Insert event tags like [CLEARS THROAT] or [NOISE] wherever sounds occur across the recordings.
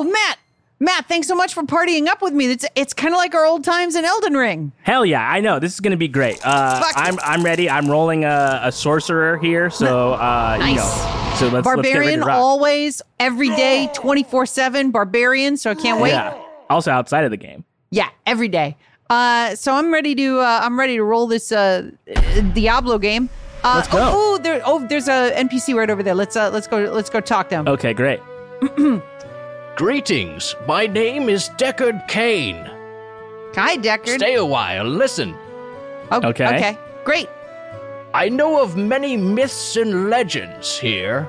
Oh, Matt. Matt, thanks so much for partying up with me. It's it's kind of like our old times in Elden Ring. Hell yeah, I know. This is going to be great. Uh, I'm I'm ready. I'm rolling a, a sorcerer here, so uh, you Nice. know. So let's let's Barbarian, to always, every day, 24 7. Barbarian, so I can't wait. Yeah. Also outside of the game. Yeah, every day. Uh, so I'm ready to uh, I'm ready to roll this uh, Diablo game. Uh, Let's go. Oh, oh, there, oh, there's a NPC right over there. Let's uh, let's go let's go talk to him. Okay, great. [CLEARS THROAT] Greetings. My name is Deckard Cain. Hi, Deckard. Stay a while. Listen. Oh, Okay. Okay. Great. I know of many myths and legends here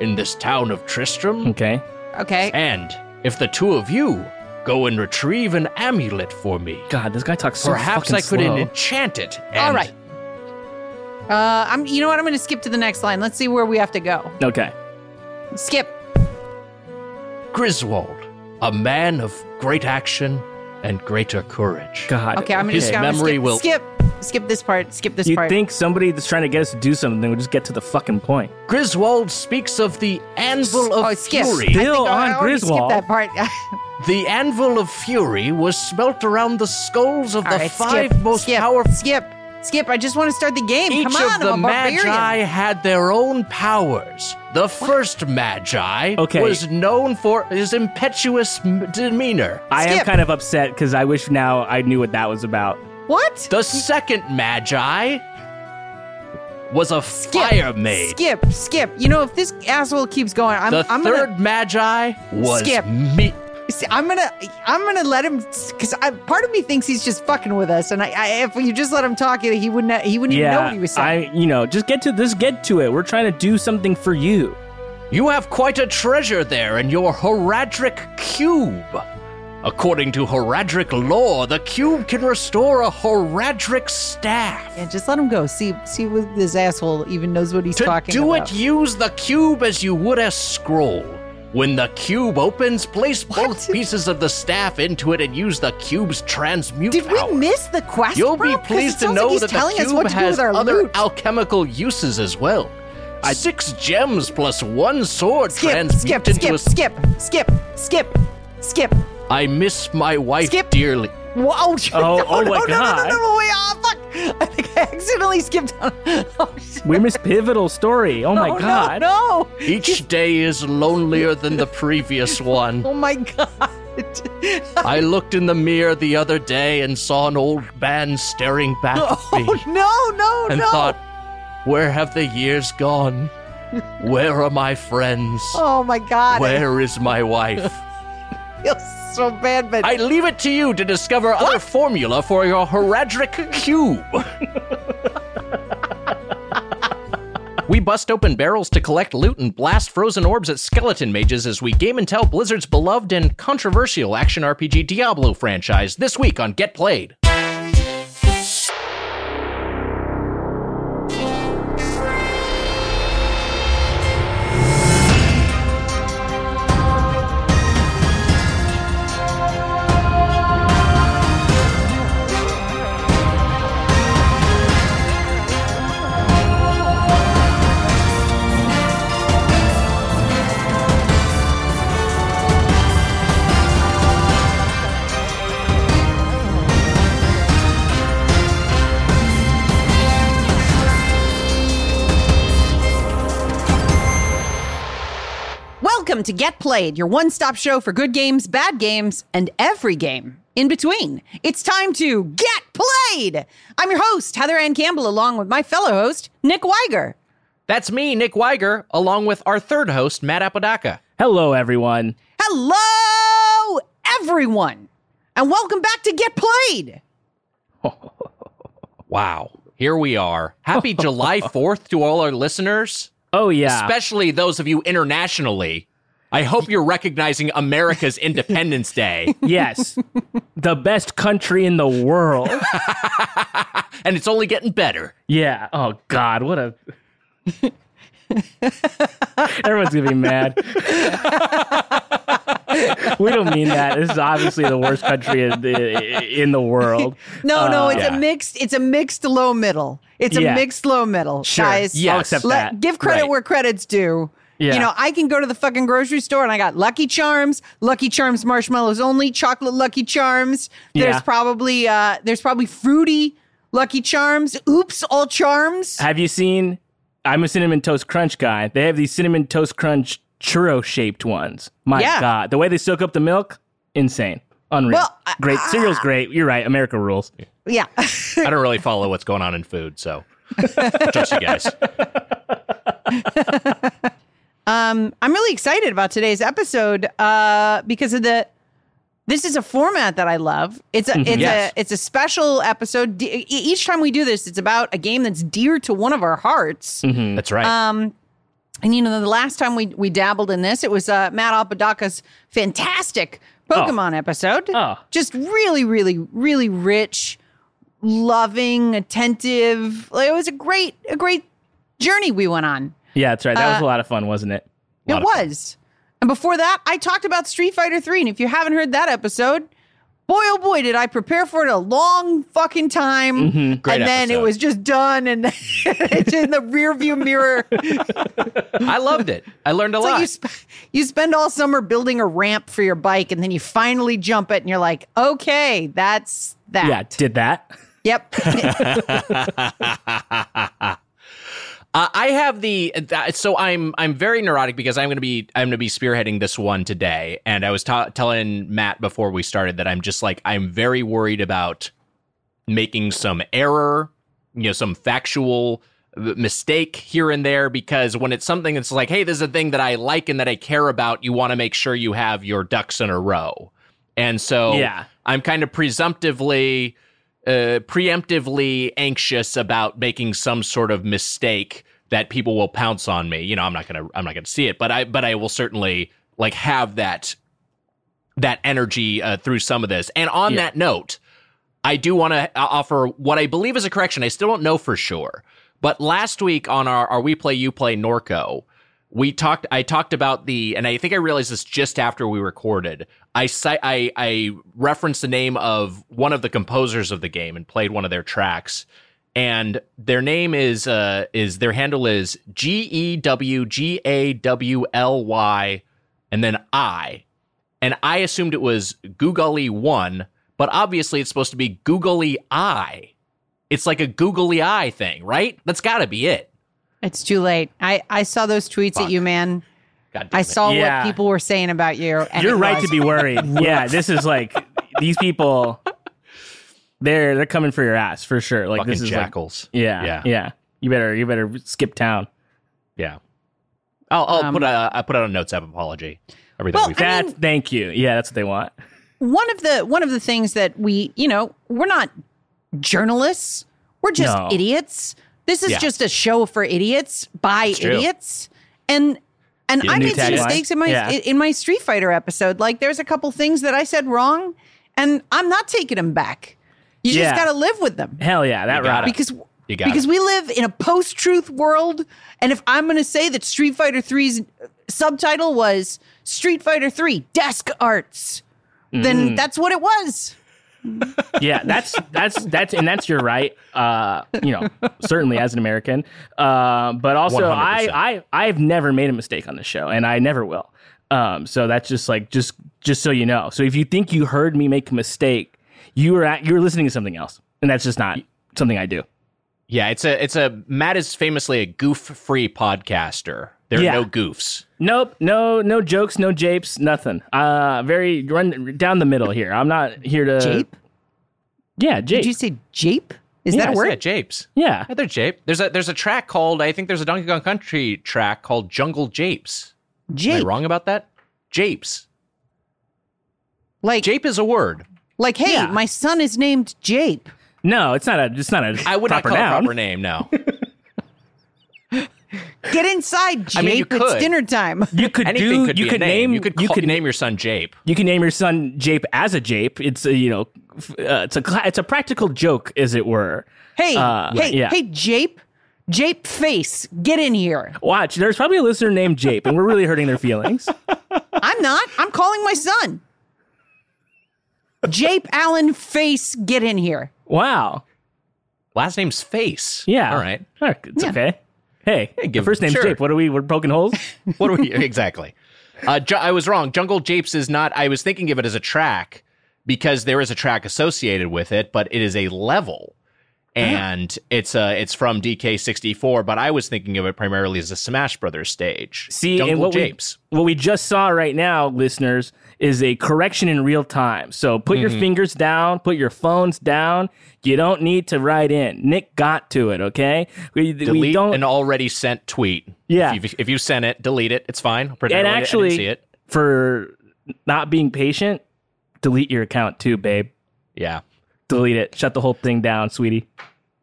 in this town of Tristram. Okay. Okay. And if the two of you go and retrieve an amulet for me, God, this guy talks so perhaps fucking I could slow. enchant it. And All right. Uh, I'm. You know what? I'm going to skip to the next line. Let's see where we have to go. Okay. Skip. Griswold, a man of great action and greater courage. God. Okay. I'm going to His skip. I'm gonna memory skip, will- skip. Skip this part. Skip this part. You part. think somebody that's trying to get us to do something would just get to the fucking point? Griswold speaks of the Anvil of oh, skip. Fury. I Still think I on already skipped Griswold. that part. [LAUGHS] The Anvil of Fury was smelt around the skulls of All the right, five skip, most skip, powerful. Skip. Skip. I just want to start the game. Each Come on, of the I'm a barbarian. Magi had their own powers. The first Magi Okay. was known for his impetuous m- demeanor. I am Skip. kind of upset because I wish now I knew what that was about. What? The second Magi was a fire maid. Skip, skip. You know, if this asshole keeps going, I'm, The I'm third gonna, Magi was Skip. me. See, I'm gonna, I'm gonna let him, because part of me thinks he's just fucking with us, and I, I if you just let him talk, he wouldn't, he wouldn't even know what he was saying. I, you know, just get to this. Get to it. We're trying to do something for you. You have quite a treasure there in your Horadric cube. According to Horadric lore, the cube can restore a Horadric staff. yeah, just let him go. See, see if this asshole even knows what he's To talking do about. Do it, use the cube as you would a scroll. When the cube opens, place both pieces of the staff into it and use the cube's transmute Did we miss the quest? You'll bro? be pleased to know like that the cube what has other loot. alchemical uses as well. Six gems plus one sword skip, transmute skip, into skip, a skip, skip, skip, skip. I miss my wife Skip. dearly. Whoa! Oh, [LAUGHS] oh no, oh no, my no, God. No, no, no, wait! Oh, fuck! I think I accidentally skipped on. [LAUGHS] Oh, shit. We missed pivotal story. Oh my god. No, no! Each day is lonelier than the previous one. [LAUGHS] Oh my god! I looked in the mirror the other day and saw an old man staring back at oh, me Oh no, no, and no! And thought, where have the years gone? Where are my friends? oh my god! Where is my wife? I feel so bad, but I leave it to you to discover other formula for your Horadric cube. we bust open barrels to collect loot and blast frozen orbs at skeleton mages as we game and tell Blizzard's beloved and controversial action RPG Diablo franchise this week on Get Played. Welcome to Get Played, your one stop show for good games, bad games, and every game in between. It's time to Get Played! I'm your host, Heather Anne Campbell, along with my fellow host, Nick Wiger. That's me, Nick Wiger, along with our third host, Matt Apodaca. Hello, everyone. Hello, everyone, and welcome back to Get Played. [LAUGHS] Wow, here we are. Happy [LAUGHS] July 4th to all our listeners. Oh yeah. especially those of you internationally. I hope you're recognizing America's Independence Day. [LAUGHS] yes. the best country in the world. [LAUGHS] And it's only getting better. Yeah. Oh God, what a. [LAUGHS] Everyone's gonna be mad. we don't mean that. This is obviously the worst country in the, in the world. No, no, uh, it's yeah. a mixed. It's a mixed low middle. It's a mixed low middle, Sure. guys. Yeah, I'll accept Let- that. give credit Right. where credit's due. Yeah. You know, I can go to the fucking grocery store and I got Lucky Charms, Lucky Charms marshmallows only, chocolate Lucky Charms. There's Yeah. probably uh there's probably fruity Lucky Charms. Oops, all charms. Have you seen? I'm a cinnamon toast crunch guy. They have these cinnamon toast crunch churro shaped ones. My Yeah. God, the way they soak up the milk, insane, unreal. Well, I- great cereal's great. You're right. America rules. Yeah. [LAUGHS] I don't really follow what's going on in food, so [LAUGHS] trust you guys. [LAUGHS] Um, I'm really excited about today's episode uh, because of the. This is a format that I love. It's a it's Yes. a it's a special episode. D- each time we do this, it's about a game that's dear to one of our hearts. That's right. Um, and you know, the last time we we dabbled in this, it was uh, Matt Apodaca's fantastic Pokemon episode. Oh. Just really, really, really rich, loving, attentive. Like, It was a great, a great journey we went on. Yeah, that's right. That was Uh, a lot of fun, wasn't it? It Lot fun. was. And before that, I talked about Street Fighter 3. And if you haven't heard that episode, boy, oh boy, did I prepare for it a long fucking time. Mm-hmm. Great and then it was just done and [LAUGHS] it's in the rear view mirror. I loved it. I learned a It's lot. like you, sp- you spend all summer building a ramp for your bike and then you finally jump it and you're like, okay, that's that. Yeah, did that. Yep. [LAUGHS] [LAUGHS] Uh, I have the uh, so I'm I'm very neurotic because I'm going to be I'm going to be spearheading this one today, and I was ta- telling Matt before we started that I'm just like I'm very worried about making some error, you know, some factual uh, mistake here and there because when it's something that's like, hey, this is a thing that I like and that I care about, you want to make sure you have your ducks in a row, and so Yeah. I'm kind of presumptively uh, preemptively anxious about making some sort of mistake that people will pounce on me. You know, I'm not gonna I'm not gonna see it, but I but I will certainly like have that that energy uh, through some of this. And on Yeah. that note, I do want to offer what I believe is a correction. I still don't know for sure, but last week on our, our We Play You Play Norco, we talked. I talked about the, and I think I realized this just after we recorded. I I I referenced the name of one of the composers of the game and played one of their tracks. And their name is uh is their handle is G E W G A W L Y and then I. And I assumed it was Googly one, but obviously it's supposed to be Googly Eye. It's like a googly eye thing, right? That's got to be it. It's too late. I, I saw those tweets Fuck. at you, man. God damn I it. saw Yeah. what people were saying about you. and You're right was- to be worried. [LAUGHS] yeah, this is like these people. They're they're coming for your ass for sure. Like fucking this is like, jackals. yeah, Yeah. yeah, You better you better skip town. yeah. I'll, I'll Um, put a I put out a notes app apology. Everything Well, we've I That mean- thank you. Yeah, that's what they want. one of the one of the things that we you know we're not journalists we're just No. idiots this is Yeah. just a show for idiots by idiots and and i made some mistakes in my Yeah. in my street fighter episode like there's a couple things that i said wrong and i'm not taking them back you Yeah. just got to live with them Hell yeah, that You because You got because it. we live in a post-truth world and if i'm going to say that street fighter 3's subtitle was street fighter 3 desk arts Mm. then that's what it was [LAUGHS] yeah, that's that's that's and that's your right. Uh, you know, certainly as an American, uh, but also 100%. I I I've never made a mistake on the show, and I never will. Um, so that's just like just just so you know. So if you think you heard me make a mistake, you were at, you were listening to something else, and that's just not something I do. Yeah, it's a it's a Matt is famously a goof free podcaster. There are no goofs. Nope, no no jokes, no japes, nothing. Uh, very run down the middle here. I'm not here to jape Yeah, jape. did you say jape is Yeah, that I a said word Yeah, Japes. yeah, Yeah, they're Jape. There's a there's a track called I think there's a Donkey Kong Country track called Jungle Japes. Am I wrong about that? Japes. like Jape is a word. like hey Yeah. my son is named jape no, it's not a it's not a I would proper not call it a proper name. No. [LAUGHS] get inside jape I mean, you it's could. dinner time You could Anything do. could you could name. name. You could you could name your son Jape. You can name your son Jape as a Jape. It's a, you know, uh, it's a cla- it's a practical joke, as it were. hey Uh, hey yeah. hey jape jape face get in here Watch, there's probably a listener named Jape, and we're really hurting their feelings. [LAUGHS] i'm not i'm calling my son jape allen face get in here Wow. Last name's Face. Yeah. All right. All right, It's Yeah. okay. Hey, give- first name's sure. Jape. What are we? We're poking holes. [LAUGHS] What are we exactly? Uh, Ju- I was wrong. Jungle Japes is not. I was thinking of it as a track because there is a track associated with it, but it is a level, and it's uh it's from DK64. But I was thinking of it primarily as a Smash Brothers stage. See, Jungle and what Japes. we what we just saw right now, listeners, is a correction in real time. So put your Mm-hmm. fingers down, put your phones down. You don't need to write in. Nick got to it. Okay, we, we don't. an already sent tweet. Yeah. If you, if you sent it, delete it. It's fine. Pretend and I didn't- I actually, it. for not being patient, delete your account too, babe. Yeah. Delete it. Shut the whole thing down, sweetie.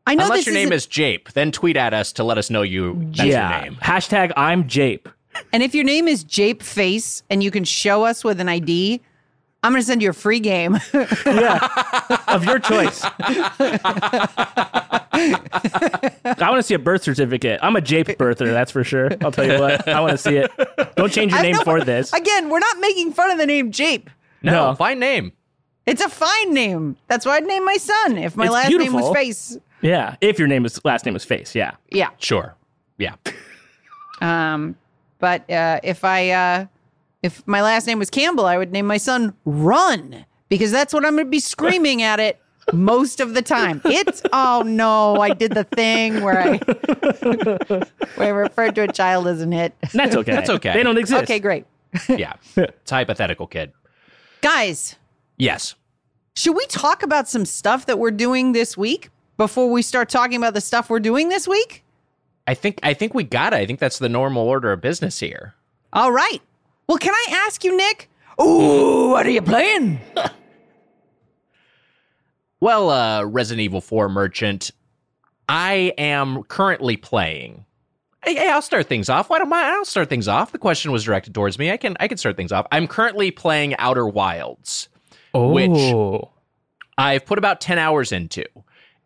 I know Unless this your name isn't- is Jape, then tweet at us to let us know you. That's yeah. your name. Hashtag I'm Jape. And if your name is Jape Face and you can show us with an ID, I'm going to send you a free game. [LAUGHS] Yeah, of your choice. I want to see a birth certificate. I'm a Jape birther, that's for sure. I'll tell you what. I want to see it. Don't change your I name know- for this. Again, we're not making fun of the name Jape. No, No. fine name. It's a fine name. That's why I'd name my son if my It's last name was Face. Yeah, if your name is last name is Face, yeah. Yeah. Sure. Yeah. Um, but uh, if I uh, if my last name was Campbell, I would name my son Run because that's what I'm going to be screaming at it most of the time. It's [LAUGHS] oh no, I did the thing where I [LAUGHS] where I referred to a child as an it. That's okay. That's okay. They don't exist. Okay, great, [LAUGHS] Yeah. it's hypothetical, kid. guys. Yes. Should we talk about some stuff that we're doing this week before we start talking about the stuff we're doing this week? I think I think we got it. I think that's the normal order of business here. All right. Well, can I ask you, Nick? Ooh, what are you playing? [LAUGHS] Well, uh, Resident Evil 4 merchant, I am currently playing. Hey, hey, I'll start things off. Why don't I? I'll start things off. The question was directed towards me. I can I can start things off. I'm currently playing Outer Wilds. Oh. Which- I've put about 10 hours into.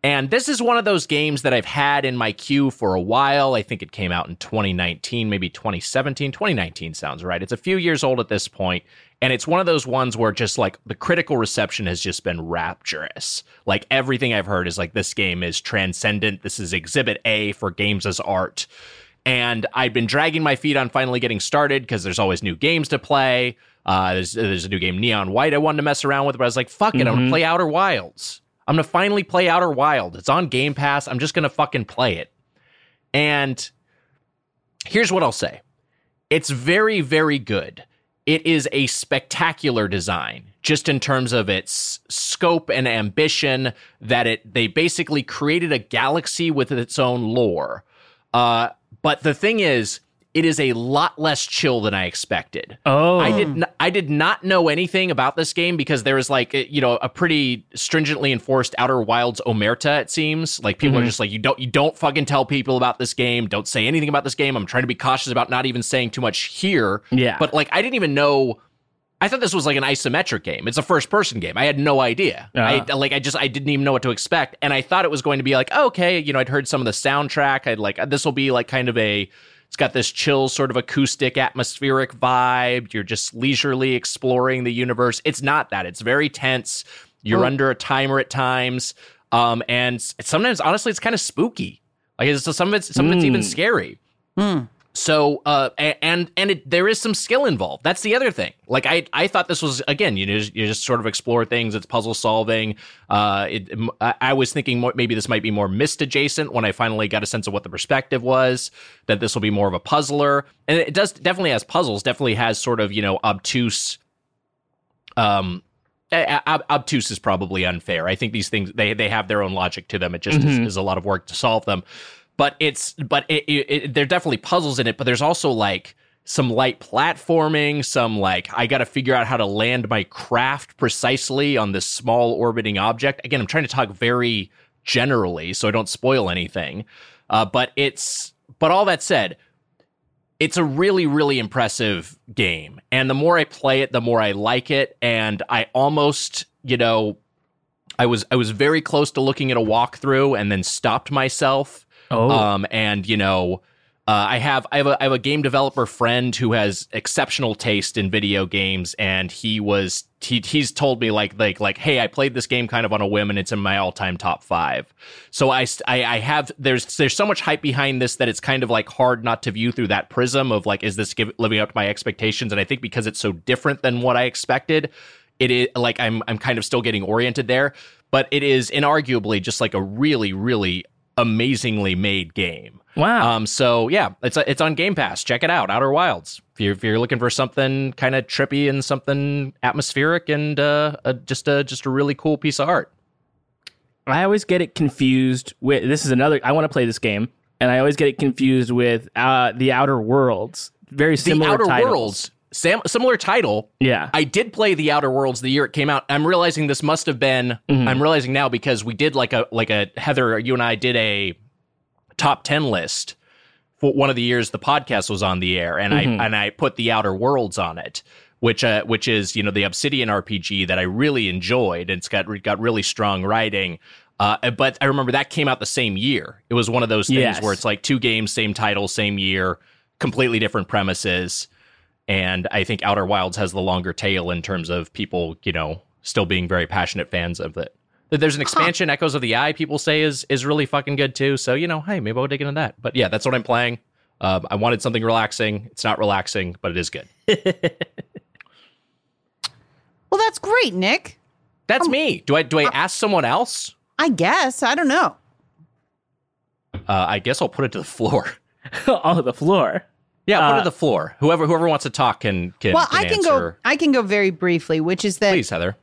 And this is one of those games that I've had in my queue for a while. I think it came out in 2019, maybe 2017. 2019 sounds right. It's a few years old at this point, And it's one of those ones where just like the critical reception has just been rapturous. Like everything I've heard is like this game is transcendent. This is exhibit A for games as art. And I've been dragging my feet on finally getting started because there's always new games to play. Uh, there's, there's a new game, Neon White, I wanted to mess around with, but I was like, fuck it, I'm gonna play Outer Wilds. I'm gonna finally play Outer Wild. It's on Game Pass. I'm just gonna fucking play it. And here's what I'll say it's very, very good. It is a spectacular design, just in terms of its scope and ambition. That it they basically created a galaxy with its own lore. Uh, but the thing is, it is a lot less chill than I expected. Oh, I did n- I did not know anything about this game because there was like you know a pretty stringently enforced Outer Wilds omerta it seems. Like people are just like you don't you don't fucking tell people about this game. Don't say anything about this game. I'm trying to be cautious about not even saying too much here. Yeah. but like I didn't even know I thought this was like an isometric game. It's a first person game. I had no idea. I Ah. like I just I didn't even know what to expect. And I thought it was going to be like okay you know I'd heard some of the soundtrack. I'd like this will be like kind of a it's got this chill, sort of acoustic, atmospheric vibe. You're just leisurely exploring the universe. It's not that. It's very tense. You're hmm. under a timer at times, um, and sometimes, honestly, it's kind of spooky. Like it's, some of it's some of it's even hmm. scary. Hmm. So, uh, and and it, there is some skill involved. That's the other thing. Like I, I thought this was again, you know, you just sort of explore things. It's puzzle solving. Uh, it, I, was thinking more, maybe this might be more Myst adjacent when I finally got a sense of what the perspective was. That this will be more of a puzzler, and it does definitely has puzzles. Definitely has sort of you know obtuse. Um, obtuse is probably unfair. I think these things they they have their own logic to them. It just is, is a lot of work to solve them. But it's but it, it, it there are definitely puzzles in it. But there's also like some light platforming, some like I got to figure out how to land my craft precisely on this small orbiting object. Again, I'm trying to talk very generally so I don't spoil anything. Uh, but it's but all that said, it's a really really impressive game and the more i play it the more i like it and i almost you know i was i was very close to looking at a walkthrough and then stopped myself oh, um and you know Uh, I have I have a I have a game developer friend who has exceptional taste in video games, and he was he he's told me like like like hey, I played this game kind of on a whim, and it's in my all time top five. So I, I I have there's there's so much hype behind this that it's kind of like hard not to view through that prism of like is this give, living up to my expectations? And I think because it's so different than what I expected, it is like I'm I'm kind of still getting oriented there. But it is inarguably just like a really really amazingly made game. Wow. Um, so yeah, it's it's on Game Pass. Check it out, Outer Wilds. If you're if you're looking for something kind of trippy and something atmospheric and uh, a, just a just a really cool piece of art. I always get it confused with this is another I want to play this game and I always get it confused with uh, the Outer Worlds. Very similar the Outer titles. Worlds, sam- similar title. Yeah. I did play the Outer Worlds the year it came out. I'm realizing this must have been. Mm-hmm. I'm realizing now because we did like a like a Heather. You and I did a top ten list for one of the years the podcast was on the air, and Mm-hmm. I and I put the Outer Worlds on it, which uh, which is you know the Obsidian RPG that I really enjoyed. and It's got got really strong writing. Uh, but I remember that came out the same year. It was one of those things Yes. where it's like two games, same title, same year, completely different premises. And I think Outer Wilds has the longer tail in terms of people, you know, still being very passionate fans of it. There's an expansion, Echoes of the Eye, people say is is really fucking good too. So you know, hey, maybe I'll dig into that. But yeah, that's what I'm playing. Um, I wanted something relaxing. It's not relaxing, but it is good. [LAUGHS] Well, that's great, Nick. That's me. Do I do I ask someone else? I guess. I don't know. Uh, I guess I'll put it to the floor. [LAUGHS] on the floor. Yeah, put it Uh, to the floor. Whoever whoever wants to talk can can. Well, can I can answer. go. I can go very briefly, which is that Please, Heather.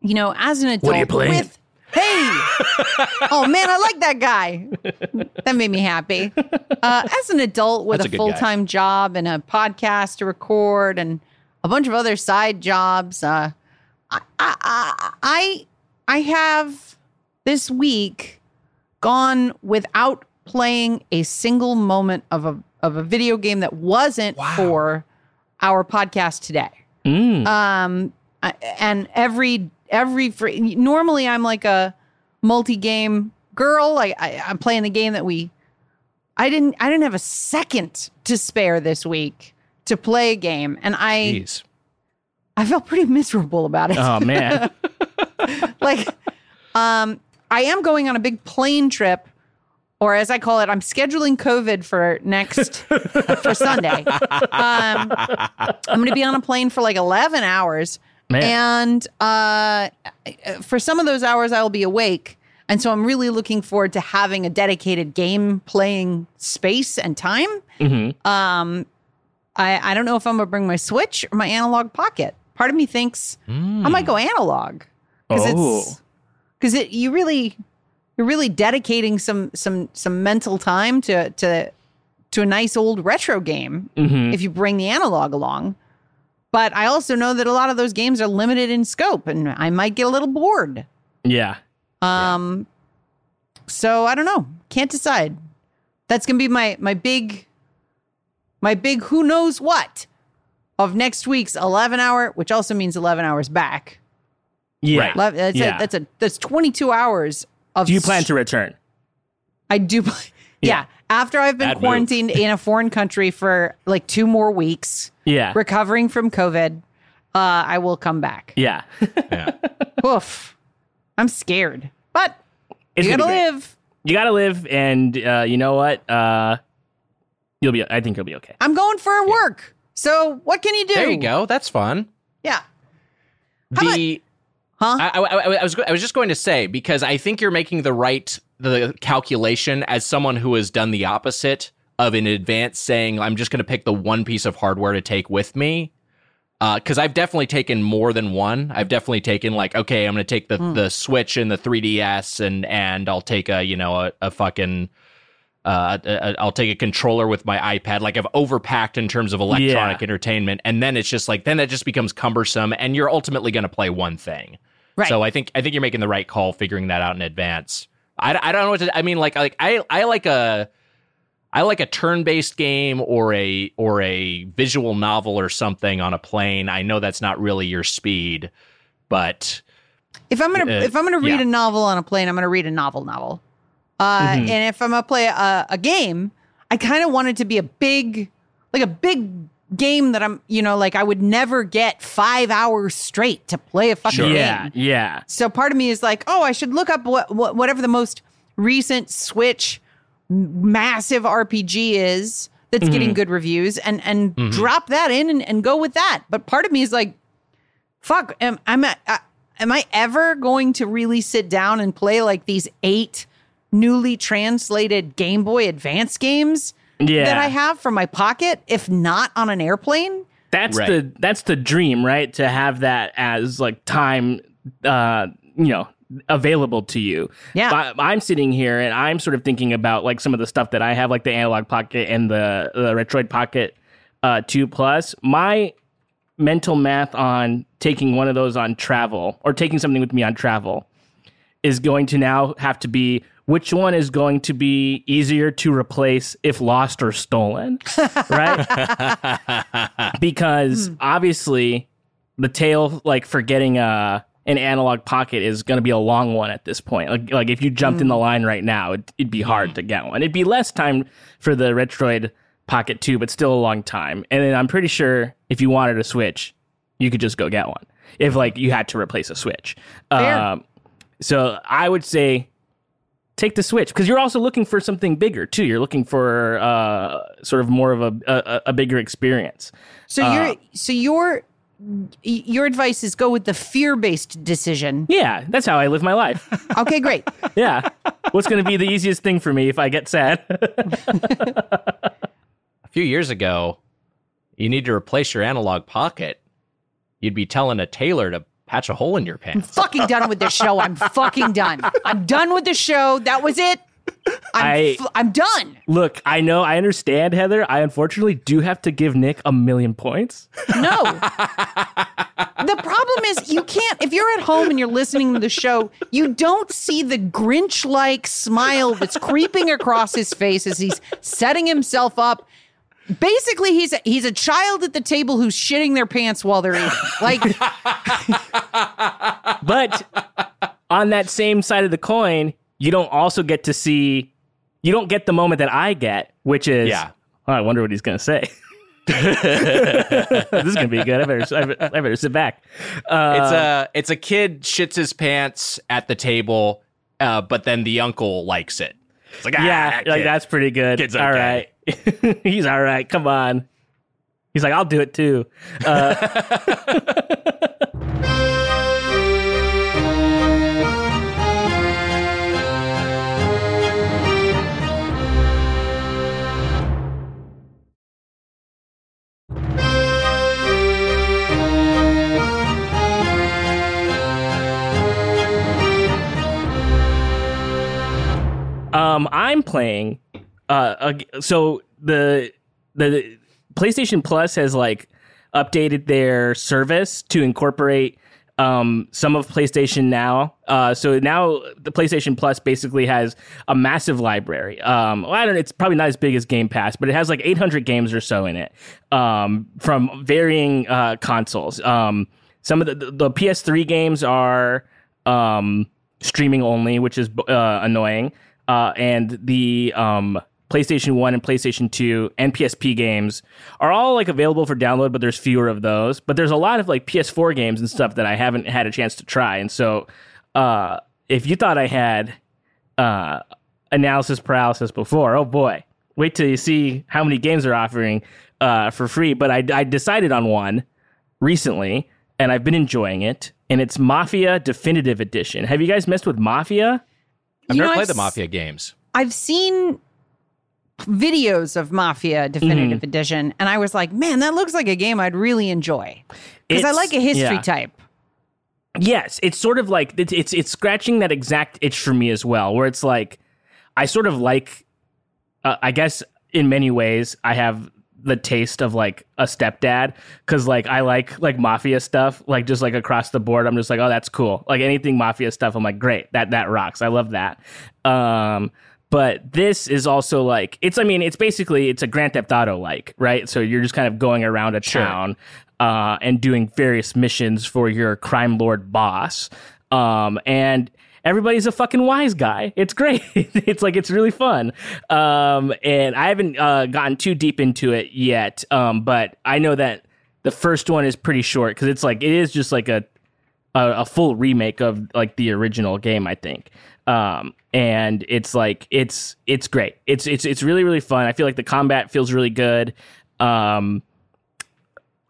you know, as an adult, are you playing? with hey, [LAUGHS] oh man, I like that guy. that made me happy. Uh, as an adult with That's a a full time job and a podcast to record and a bunch of other side jobs, uh, I, I I I have this week gone without playing a single moment of a of a video game that wasn't for our podcast today Mm. um and every every free, normally i'm like a multi-game girl like I, i'm playing the game that we i didn't i didn't have a second to spare this week to play a game and i Jeez. i felt pretty miserable about it oh man. [LAUGHS] like um i am going on a big plane trip or as i call it i'm scheduling covid for next for sunday um i'm going to be on a plane for like 11 hours Man. and uh for some of those hours i'll be awake and so i'm really looking forward to having a dedicated game playing space and time Mhm. um i i don't know if i'm going to bring my switch or my analog pocket part of me thinks i might go analog because Oh. it's because it you really you're really dedicating some some some mental time to to to a nice old retro game Mhm. if you bring the analog along but i also know that a lot of those games are limited in scope and i might get a little bored Yeah. um so i don't know can't decide that's gonna be my my big my big who knows what of next week's 11 hour which also means 11 hours back Yeah. Right. That's Yeah. a, that's a that's 22 hours of. Do you plan to return? I do. pl- Yeah. After I've been Bad quarantined in a foreign country for like two more weeks, Yeah. recovering from COVID, uh, I will come back. yeah. [LAUGHS] Yeah. Oof. I'm scared, but It's you gotta be great. live. You gotta live, and uh, you know what? Uh, you'll be. I think you'll be okay. I'm going for work. So what can you do? There you go. That's fun. Yeah. How about- The Huh? I, I, I- was I was just going to say because I think you're making the right the calculation as someone who has done the opposite of in advance saying I'm just going to pick the one piece of hardware to take with me. Because I've definitely taken more than one. I've definitely taken like okay, I'm going to take the the Switch and the 3DS and and I'll take a you know a, a fucking. Uh, I'll take a controller with my iPad. Like I've overpacked in terms of electronic Yeah. entertainment, and then it's just like then that just becomes cumbersome, and you're ultimately going to play one thing. Right. So I think I think you're making the right call, figuring that out in advance. I, I don't know what to. I mean, like like I I like a I like a turn-based game or a or a visual novel or something on a plane. I know that's not really your speed, but If I'm gonna Uh, if I'm gonna read yeah. a novel on a plane, I'm gonna read a novel novel. Uh, Mhm. And if I'm gonna play a, a game, I kind of want it to be a big, like a big game that I'm, you know, like I would never get five hours straight to play a fucking game. Yeah, yeah. So part of me is like, oh, I should look up what, what whatever the most recent Switch massive RPG is that's getting good reviews and and drop that in and, and go with that. But part of me is like, fuck, am I'm a, uh, am I ever going to really sit down and play like these eight newly translated Game Boy Advance games Yeah. that I have from my pocket, if not on an airplane? That's Right. the that's the dream, right? To have that as like time, uh, you know, available to you. Yeah. But I'm sitting here and I'm sort of thinking about like some of the stuff that I have, like the analog pocket and the the Retroid Pocket uh, Two Plus. My mental math on taking one of those on travel or taking something with me on travel is going to now have to be which one is going to be easier to replace if lost or stolen, [LAUGHS] right? because hmm. obviously the tail like for getting a an analog pocket is going to be a long one at this point. Like like if you jumped in the hmm. line right now, it, it'd be hard to get one. It'd be less time for the Retroid Pocket 2, but still a long time. And then I'm pretty sure if you wanted a Switch, you could just go get one. If like you had to replace a Switch. Um, so I would say take the Switch because you're also looking for something bigger too. You're looking for uh, sort of more of a, a, a bigger experience. So your so your your advice is go with the fear based decision. Yeah, that's how I live my life. [LAUGHS] Okay, great. Yeah. What's going to be the easiest thing for me if I get sad? [LAUGHS] A few years ago, you need to replace your analog pocket. You'd be telling a tailor to patch a hole in your pants. I'm fucking done with this show. I'm fucking done. I'm done with the show. That was it. I'm I- f- I'm done. Look, I know, I understand, Heather. I unfortunately do have to give Nick a million points. No. the problem is you can't if you're at home and you're listening to the show, you don't see the Grinch like smile that's creeping across his face as he's setting himself up. Basically, he's a, he's a child at the table who's shitting their pants while they're eating. Like, [LAUGHS] But on that same side of the coin, you don't also get to see, you don't get the moment that I get, which is, Yeah. oh, I wonder what he's going to say. [LAUGHS] this is going to be good. I better, I better, I better sit back. Uh, it's a it's a kid shits his pants at the table, uh, but then the uncle likes it. It's like ah, yeah, that like that's pretty good. Kid's All right. [LAUGHS] he's all right. Come on. He's like, I'll do it too. [LAUGHS] Um, I'm playing. Uh, so the the PlayStation Plus has like updated their service to incorporate um, some of PlayStation Now. Uh, so now the PlayStation Plus basically has a massive library. Um, well, I don't. It's probably not as big as Game Pass, but it has like 800 games or so in it um, from varying uh, consoles. Um, some of the, the PS3 games are um, streaming only, which is uh, annoying. Uh, and the um, PlayStation 1 and PlayStation 2 and PSP games are all like available for download, but there's fewer of those. But there's a lot of like PS4 games and stuff that I haven't had a chance to try. And so uh, if you thought I had uh, analysis paralysis before, oh boy, wait till you see how many games they're offering uh, for free. But I, I decided on one recently, and I've been enjoying it. And it's Mafia Definitive Edition. Have you guys messed with Mafia? I've You never know, played I've the s- Mafia games. I've seen videos of Mafia Definitive Mm-hmm. Edition, and I was like, man, that looks like a game I'd really enjoy because I like a history yeah. type. Yes, it's sort of like it's, it's it's scratching that exact itch for me as well, where it's like I sort of like, uh, I guess in many ways I have the taste of like a stepdad because like I like like mafia stuff, like just like across the board. I'm just like, oh, that's cool. Like anything mafia stuff, I'm like, great, that that rocks. I love that. Um, but this is also like it's. I mean, it's basically it's a Grand Theft Auto like, right? So you're just kind of going around a town uh, and doing various missions for your crime lord boss. Um, and everybody's a fucking wise guy. [LAUGHS] It's great. [LAUGHS] it's like it's really fun. Um, and I haven't uh, gotten too deep into it yet. Um, but I know that the first one is pretty short because it's like it is just like a, a a full remake of like the original game. I think. Um, and it's like it's it's great. It's it's it's really really fun. I feel like the combat feels really good. Um,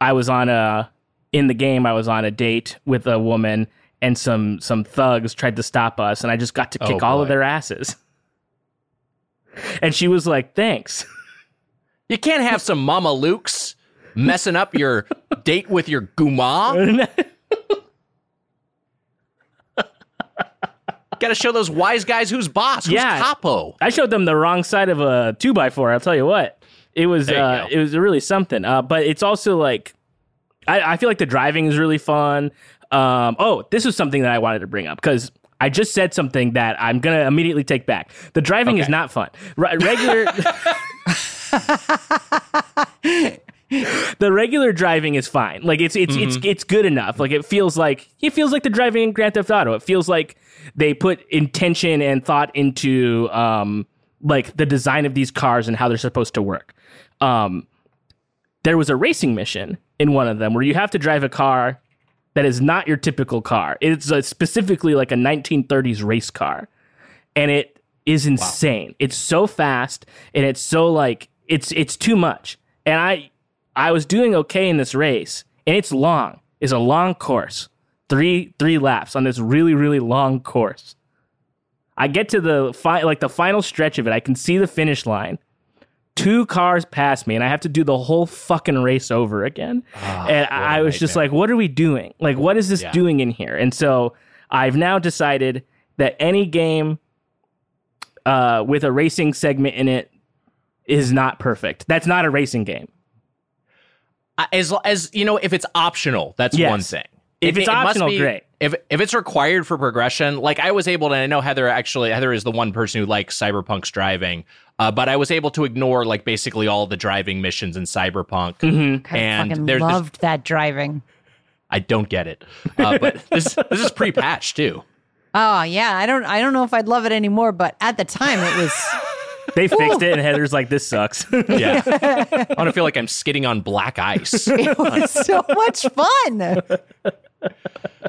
I was on a in the game. I was on a date with a woman and some some thugs tried to stop us, and I just got to Oh, kick all of their asses. [LAUGHS] And she was like, "Thanks." [LAUGHS] You can't have some Mama Luke's messing up your [LAUGHS] date with your guma. Got to show those wise guys who's boss, who's Yeah. capo. I showed them the wrong side of a two by four. I'll tell you what, it was uh, it was really something. Uh, but it's also like, I, I feel like the driving is really fun. Um, oh, this is something that I wanted to bring up because I just said something that I'm gonna immediately take back. The driving is not fun. Re- regular. [LAUGHS] [LAUGHS] [LAUGHS] [LAUGHS] the regular driving is fine. Like it's it's it's it's good enough. Like it feels like it feels like the driving in Grand Theft Auto. It feels like they put intention and thought into um like the design of these cars and how they're supposed to work. Um there was a racing mission in one of them where you have to drive a car that is not your typical car. It's a, specifically like a 1930s race car. And it is insane. It's so fast and it's so like it's it's too much. And I I was doing okay in this race and it's long. It's a long course. 3 3 laps on this really really long course. I get to the fi- like the final stretch of it. I can see the finish line. Two cars pass me, and I have to do the whole fucking race over again. and I, a I was just like, "What are we doing? Like, what is this Yeah. doing in here?" And so I've now decided that any game uh, with a racing segment in it is not perfect. That's not a racing game. As as you know, if it's optional, that's Yes. one thing. If it's it must optional, be- great. If if it's required for progression, like I was able to, and I know Heather actually, Heather is the one person who likes Cyberpunk's driving, uh, but I was able to ignore like basically all the driving missions in Cyberpunk, Mm-hmm. I and fucking there's, there's loved that driving. I don't get it, uh, but [LAUGHS] this this is pre-patched too. Oh yeah, I don't I don't know if I'd love it anymore, but at the time it was [LAUGHS] They fixed it, and [LAUGHS] Heather's like, "This sucks." [LAUGHS] Yeah, [LAUGHS] I want to feel like I'm skidding on black ice. it was so much fun.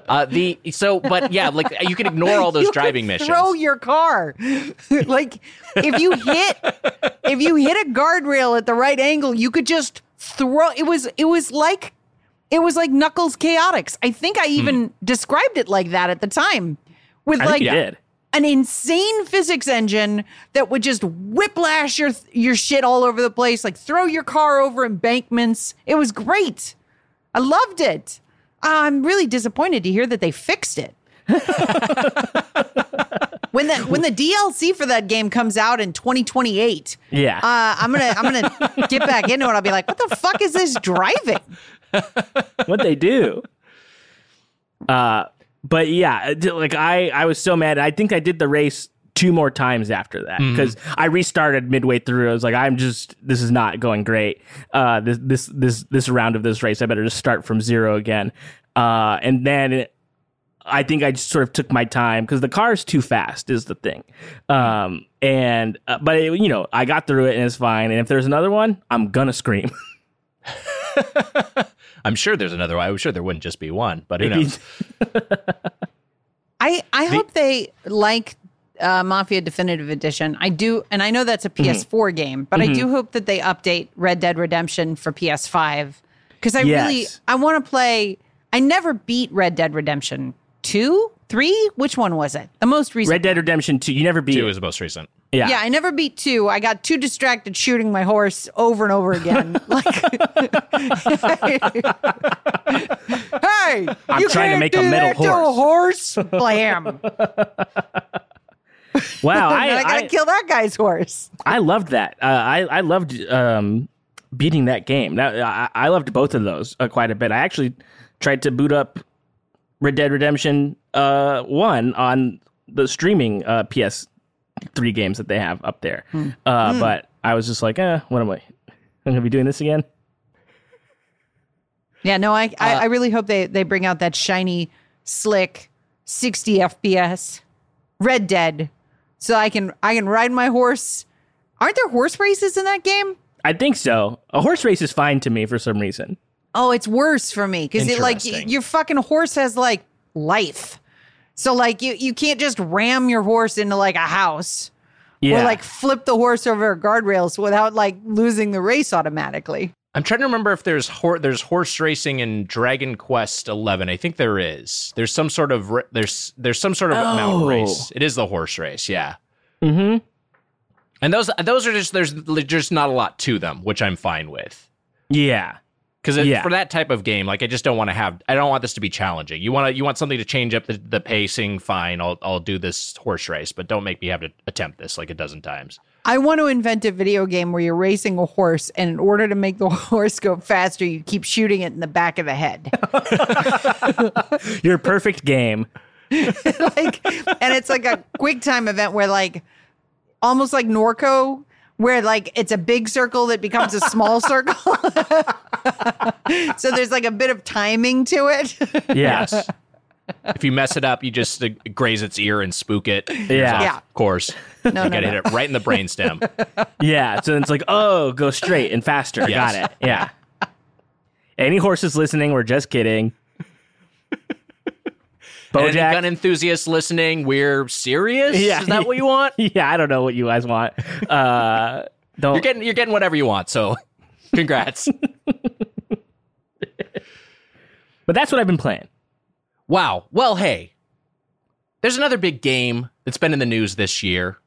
Uh, the so, but yeah, like you can ignore all those You driving could missions. Throw your car. like if you hit if you hit a guardrail at the right angle, you could just throw it was it was like it was like Knuckles Chaotix. I think I even described it like that at the time. With I like think you did. An insane physics engine that would just whiplash your your shit all over the place, like throw your car over embankments. It was great. I loved it. I'm really disappointed to hear that they fixed it. [LAUGHS] when the when the DLC for that game comes out in 2028, Yeah. uh, I'm gonna I'm gonna get back into it. I'll be like, what the fuck is this driving? [LAUGHS] what they do. Uh, but yeah, like I, I was so mad. I think I did the race two more times after that because I restarted midway through. I was like, I'm just, this is not going great. Uh, this, this, this, this round of this race, I better just start from zero again. Uh, and then I think I just sort of took my time because the car is too fast is the thing. Um, and, uh, but it, you know, I got through it and it's fine. And if there's another one, I'm gonna scream. [LAUGHS] [LAUGHS] I'm sure there's another one. I'm sure there wouldn't just be one, but who knows? [LAUGHS] I I hope they like uh, Mafia Definitive Edition. I do, and I know that's a PS4 game, but I do hope that they update Red Dead Redemption for PS5 because I really I want to play. I never beat Red Dead Redemption two, three. Which one was it? The most recent. Red Dead Redemption 2, you never beat Two was the most recent. Yeah. Yeah, I never beat two. I got too distracted shooting my horse over and over again. [LAUGHS] like, [LAUGHS] hey, I'm you trying to make a metal to a horse. Blam! [LAUGHS] Wow. I, I, gotta I, kill that guy's horse. I loved that. Uh, I I loved um, beating that game. That, I, I loved both of those uh, quite a bit. I actually tried to boot up Red Dead Redemption uh, one on the streaming uh, PS3 games that they have up there. Uh, But I was just like, eh, what am I? I'm gonna be doing this again. Yeah, no, I, I, I really hope they they bring out that shiny, slick, 60 FPS. Red Dead, so I can I can ride my horse. Aren't there horse races in that game? I think so. A horse race is fine to me for some reason. Oh, it's worse for me because it like your fucking horse has like life. So like you you can't just ram your horse into like a house Yeah. or like flip the horse over guardrails without like losing the race automatically. I'm trying to remember if there's hor- there's horse racing in Dragon Quest Eleven. I think there is. There's some sort of ra- there's there's some sort of Oh. mountain race. It is the horse race, yeah. mm-hmm. And those those are just there's just not a lot to them, which I'm fine with. Yeah. Because Yeah. for that type of game, like I just don't want to have I don't want this to be challenging. You want to you want something to change up the, the pacing. Fine, I'll I'll do this horse race, but don't make me have to attempt this like a dozen times. I want to invent a video game where you're racing a horse, and in order to make the [LAUGHS] horse go faster, you keep shooting it in the back of the head. Your perfect game. [LAUGHS] like, and it's like a quick time event where, like, almost like Norco, where like it's a big circle that becomes a small [LAUGHS] circle. so there's like a bit of timing to it. Yes. [LAUGHS] If you mess it up, you just uh, graze its ear and spook it. Yeah. off, Yeah. of course. No, you no, gotta no. hit it right in the brainstem. [LAUGHS] yeah. So it's like, oh, go straight and faster. Yes. Got it. Yeah. Any horses listening, we're just kidding. And any gun enthusiasts listening, we're serious. Yeah. Is that what you want? [LAUGHS] yeah, I don't know what you guys want. Uh, [LAUGHS] don't. You're getting you're getting whatever you want. So, [LAUGHS] congrats. but that's what I've been playing. wow. Well, hey, there's another big game that's been in the news this year.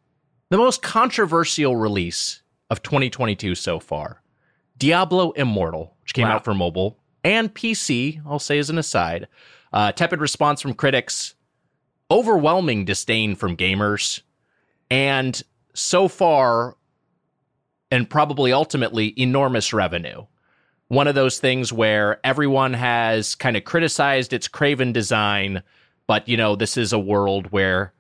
The most controversial release of 2022 so far, Diablo Immortal, which came Wow. out for mobile and PC. I'll say as an aside, uh, tepid response from critics, overwhelming disdain from gamers, and so far, and probably ultimately, enormous revenue. One of those things where everyone has kind of criticized its Craven design, but you know, this is a world where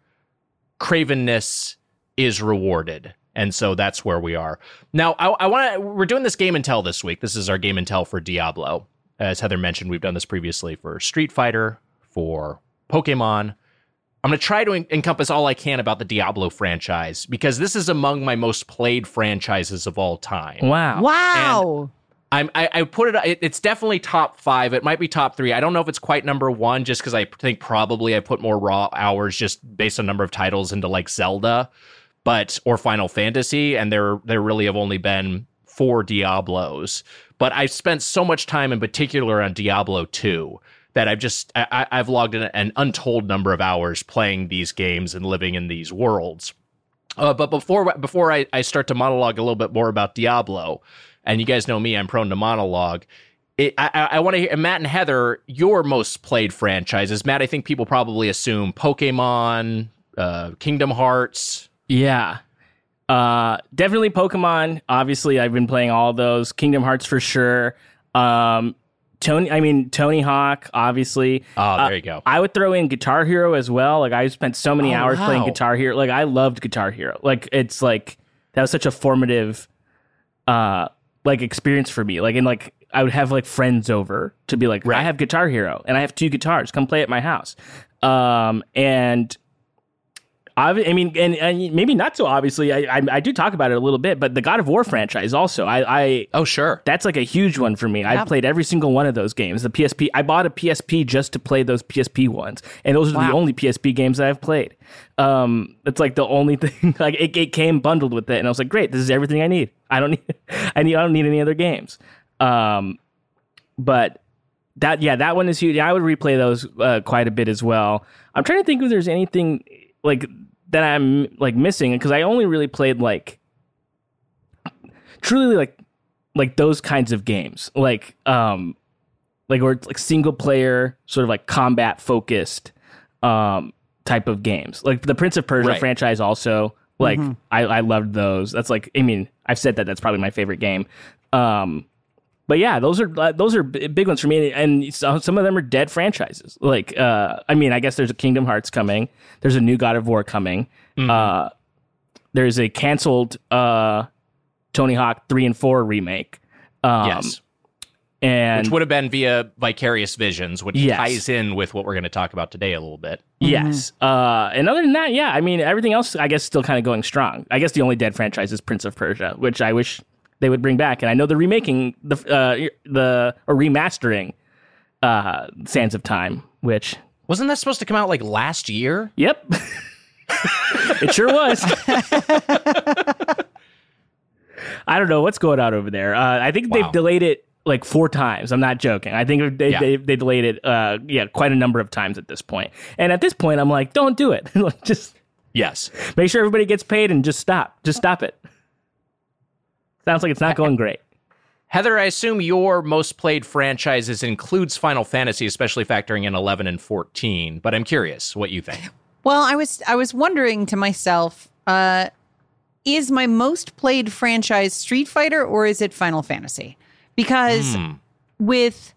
cravenness is rewarded. And so that's where we are. Now, I, I want to, we're doing this game and tell this week. This is our game and tell for Diablo. As Heather mentioned, we've done this previously for Street Fighter, for Pokemon. I'm going to try to en- encompass all I can about the Diablo franchise because this is among my most played franchises of all time. Wow. Wow. I'm, I, I put it, it, it's definitely top five. It might be top three. I don't know if it's quite number one just because I think probably I put more raw hours just based on number of titles into like Zelda, but or Final Fantasy, and there there really have only been four Diablos. But I've spent so much time in particular on Diablo 2 that I've just I, I've logged in an untold number of hours playing these games and living in these worlds. Uh, but before before I, I start to monologue a little bit more about Diablo, and you guys know me, I'm prone to monologue. It, I, I want to hear Matt and Heather your most played franchises. Matt, I think people probably assume Pokemon, uh, Kingdom Hearts. Yeah. Uh, definitely Pokemon. Obviously, I've been playing all those. Kingdom Hearts for sure. Um, Tony, I mean Tony Hawk. Obviously, Oh, Uh, there you go. I would throw in Guitar Hero as well. Like I spent so many Oh, hours playing. Guitar Hero. Like I loved Guitar Hero. Like it's like that was such a formative, uh, like experience for me. Like and like I would have like friends over to be like, I have Guitar Hero and I have two guitars. Come play at my house. Um, and I, I mean, and, and maybe not so obviously. I, I I do talk about it a little bit, but the God of War franchise also. I I oh, sure. that's like a huge one for me. I've played every single one of those games. The PSP, I bought a PSP just to play those PSP ones, and those are the only PSP games that I've played. Um, it's like the only [LAUGHS] thing. Like it, it came bundled with it, and I was like, great, this is everything I need. I don't [LAUGHS] need, I need, I don't need any other games. Um, but that, yeah, that one is huge. I would replay those uh, quite a bit as well. I'm trying to think if there's anything like that I'm like missing because I only really played like truly like like those kinds of games. Like um like or like single player sort of like combat focused um type of games. Like the prince of persia Right. franchise also like I, I loved those. That's like i mean i've said that that's probably my favorite game. Um but yeah those are uh, those are big ones for me and so- some of them are dead franchises like uh i mean i guess there's a kingdom hearts coming there's a new god of war coming uh there's a canceled uh Tony Hawk 3 and 4 remake. Um, yes. and which would have been via Vicarious Visions, which Yes. ties in with what we're going to talk about today a little bit. Yes. Uh, and other than that, yeah, I mean, everything else, I guess, still kind of going strong. I guess the only dead franchise is Prince of Persia, which I wish they would bring back. And I know they're remaking the uh, the or remastering uh, Sands of Time, which Wasn't that supposed to come out like last year? yep, [LAUGHS] it sure was. [LAUGHS] I don't know what's going on over there. Uh, I think Wow. they've delayed it like four times. I'm not joking. I think they Yeah. they, they delayed it uh, yeah quite a number of times at this point. And at this point, I'm like, don't do it. [LAUGHS] Like, just Yes. Make sure everybody gets paid and just stop. Just stop it. Sounds like it's not going great. Heather, I assume your most played franchises includes Final Fantasy, especially factoring in 11 and 14, but I'm curious what you think. Well, I was I was wondering to myself, uh, is my most played franchise Street Fighter or is it Final Fantasy? Because Hmm. with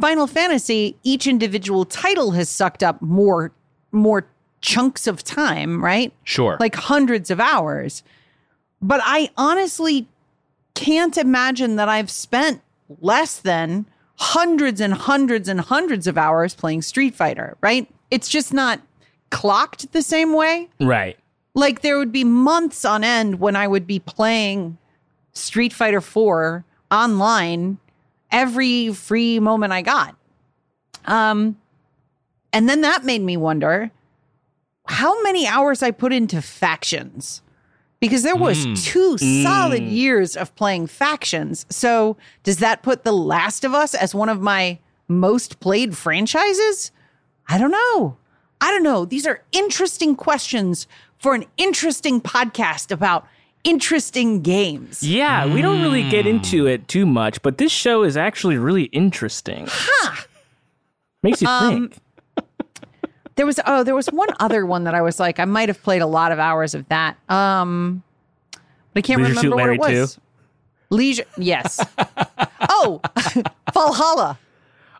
Final Fantasy, each individual title has sucked up more more chunks of time, right? Sure. Like hundreds of hours. But I honestly can't imagine that I've spent less than hundreds and hundreds and hundreds of hours playing Street Fighter, right? It's just not clocked the same way. Right. Like there would be months on end when I would be playing Street Fighter 4 online every free moment I got. Um and then that made me wonder how many hours I put into factions. Because there was Mm. two solid Mm. years of playing factions. So does that put The Last of Us as one of my most played franchises? I don't know. I don't know. These are interesting questions for an interesting podcast about interesting games. Yeah, we don't really get into it too much, but this show is actually really interesting. Huh. Makes you Um, think. There was oh, there was one other one that I was like, I might have played a lot of hours of that. Um but I can't Leisure remember what it was. Leisure yes. [LAUGHS] oh, Valhalla.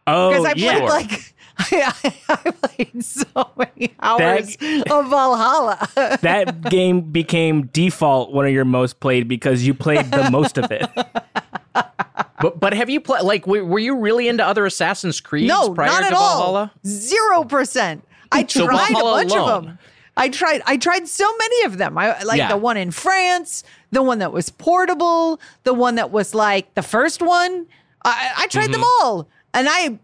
Oh, Because I yeah. played like [LAUGHS] I, I played so many hours of Valhalla. [LAUGHS] that game became default one of your most played because you played the most of it. but but have you played like were, were you really into other Assassin's Creed No, prior not to at Valhalla? all. Zero percent. I [LAUGHS] So tried a bunch alone. of them. I tried. I tried so many of them. I like Yeah. the one in France, the one that was portable, the one that was like the first one. I, I tried them Mm-hmm. all, and I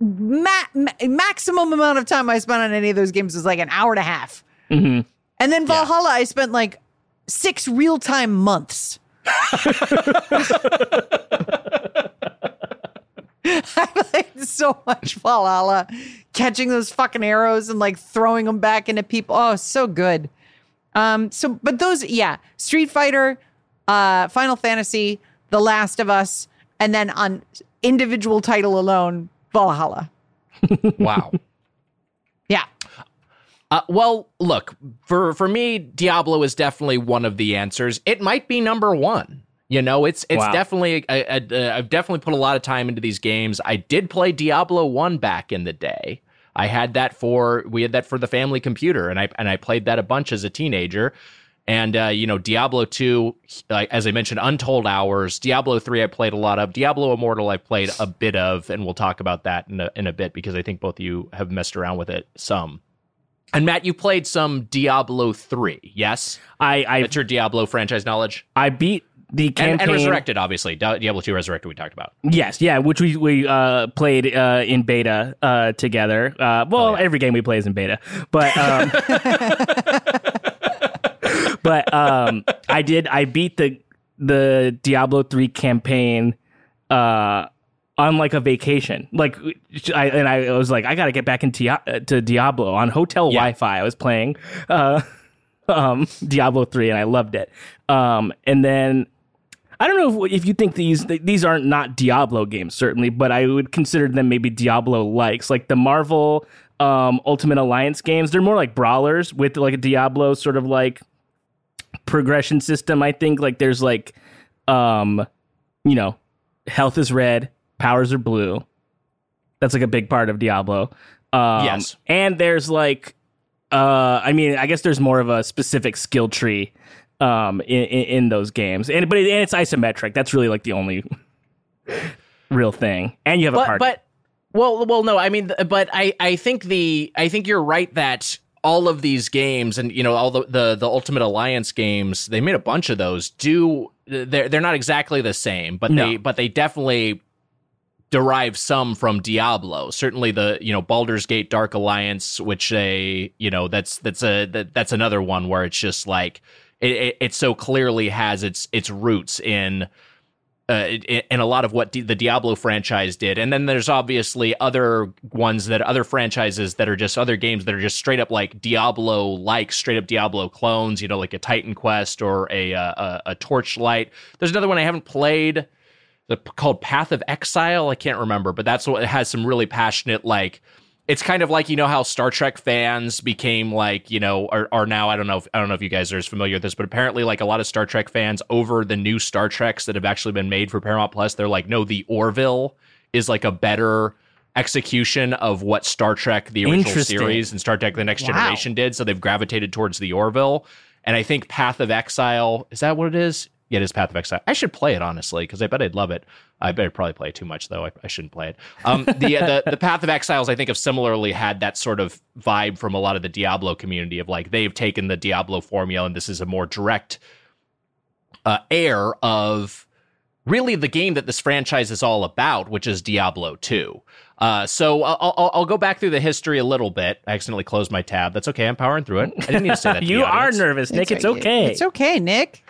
ma- ma- maximum amount of time I spent on any of those games was like an hour and a half. Mhm. And then Valhalla, I spent like six real time months. [LAUGHS] [LAUGHS] I played so much Valhalla, catching those fucking arrows and like throwing them back into people. Oh, so good. Um, so but those, yeah, Street Fighter, uh, Final Fantasy, The Last of Us, and then on individual title alone, Valhalla. [LAUGHS] Wow. Yeah. Uh, well, look for for me, Diablo is definitely one of the answers. It might be number one. You know, it's it's Wow. definitely I, I, uh, I've definitely put a lot of time into these games. I did play Diablo one back in the day. I had that for we had that for the family computer, and I and I played that a bunch as a teenager. And uh, you know, Diablo two, like as I mentioned, Untold Hours. Diablo three, I played a lot of. Diablo Immortal, I played a bit of, and we'll talk about that in a, in a bit because I think both of you have messed around with it some. And Matt, you played some Diablo 3, yes? I I, That's your Diablo franchise knowledge? I beat the campaign. And, and Resurrected, obviously. Diablo 2 Resurrected, we talked about. Yes, yeah, which we we uh, played uh, in beta uh, together. Uh, well, Oh, yeah. every game we play is in beta, but um, [LAUGHS] but um, I did. I beat the the Diablo three campaign uh, on like a vacation. Like, I, and I was like, I got to get back into to Diablo on hotel Yeah. Wi-Fi. I was playing uh, [LAUGHS] um, Diablo three, and I loved it. Um, and then. I don't know if, if you think these these aren't not Diablo games, certainly, but I would consider them maybe Diablo likes, like the Marvel um, Ultimate Alliance games. They're more like brawlers with like a Diablo sort of like progression system. I think like there's like, um, you know, health is red, powers are blue. That's like a big part of Diablo. Um, Yes. and there's like, uh, I mean, I guess there's more of a specific skill tree um in, in, in those games and but it, and it's isometric that's really like the only [LAUGHS] real thing, and you have a but, party. But well, well, no, I mean, but I, I think the, I think you're right that all of these games and you know all the, the the ultimate alliance games they made a bunch of those do they're they're not exactly the same but No. they but they definitely derive some from diablo certainly the you know Baldur's Gate Dark Alliance which they you know that's that's a that, that's another one where it's just like it, it, it so clearly has its its roots in uh, in a lot of what the Diablo franchise did. And then there's obviously other ones that other franchises that are just other games that are just straight up like Diablo like straight up Diablo clones, you know, like a Titan Quest or a uh, a, a Torchlight. There's another one I haven't played the, called Path of Exile. I can't remember, but that's what it has some really passionate like it's kind of like you know how Star Trek fans became like you know are, are now I don't know if, I don't know if you guys are as familiar with this, but apparently like a lot of Star Trek fans over the new Star Treks that have actually been made for Paramount Plus, they're like, no, the Orville is like a better execution of what Star Trek the original series and Star Trek the Next Wow. Generation did, so they've gravitated towards the Orville. And I think Path of Exile is that what it is? Yeah, it is Path of Exile. I should play it honestly because I bet I'd love it. I better probably play it too much though. I, I shouldn't play it. Um, the, the the Path of Exiles I think have similarly had that sort of vibe from a lot of the Diablo community of like they've taken the Diablo formula and this is a more direct uh, heir of really the game that this franchise is all about, which is Diablo 2. Uh, so I'll, I'll, I'll go back through the history a little bit. I accidentally closed my tab. That's okay. I'm powering through it. I didn't need to say that. To [LAUGHS] you the are nervous, Nick. It's, okay. It's okay, Nick.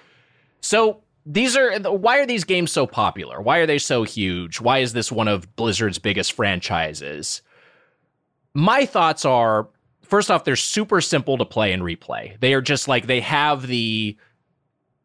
So these are why are these games so popular? Why are they so huge? Why is this one of Blizzard's biggest franchises? My thoughts are first off, they're super simple to play and replay. They are just like they have the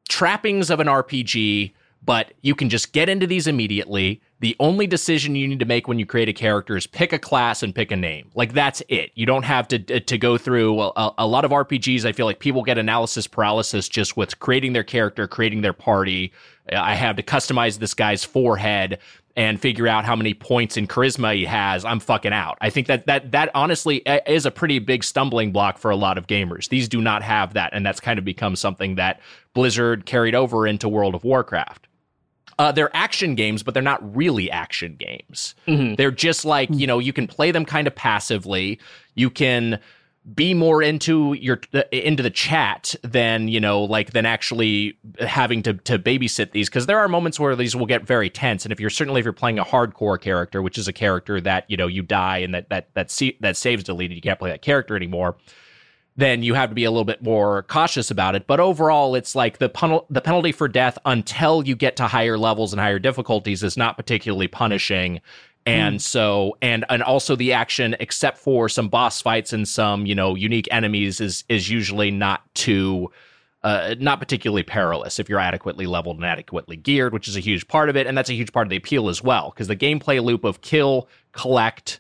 trappings of an RPG, but you can just get into these immediately. The only decision you need to make when you create a character is pick a class and pick a name. Like that's it. You don't have to uh, to go through a, a lot of RPGs. I feel like people get analysis paralysis just with creating their character, creating their party. I have to customize this guy's forehead and figure out how many points in charisma he has. I'm fucking out. I think that that that honestly uh, is a pretty big stumbling block for a lot of gamers. These do not have that, and that's kind of become something that Blizzard carried over into World of Warcraft. Uh, they're action games, but they're not really action games. They're just like you know you can play them kind of passively. You can be more into your into the chat than you know like than actually having to to babysit these because there are moments where these will get very tense and if you're certainly if you're playing a hardcore character which is a character that you know you die and that that that see, that saves deleted you can't play that character anymore then you have to be a little bit more cautious about it. But overall, it's like the penal- the penalty for death until you get to higher levels and higher difficulties is not particularly punishing. And so, and and also the action, except for some boss fights and some you know unique enemies, is is usually not too. Uh, not particularly perilous if you're adequately leveled and adequately geared, which is a huge part of it, and that's a huge part of the appeal as well. Because the gameplay loop of kill, collect,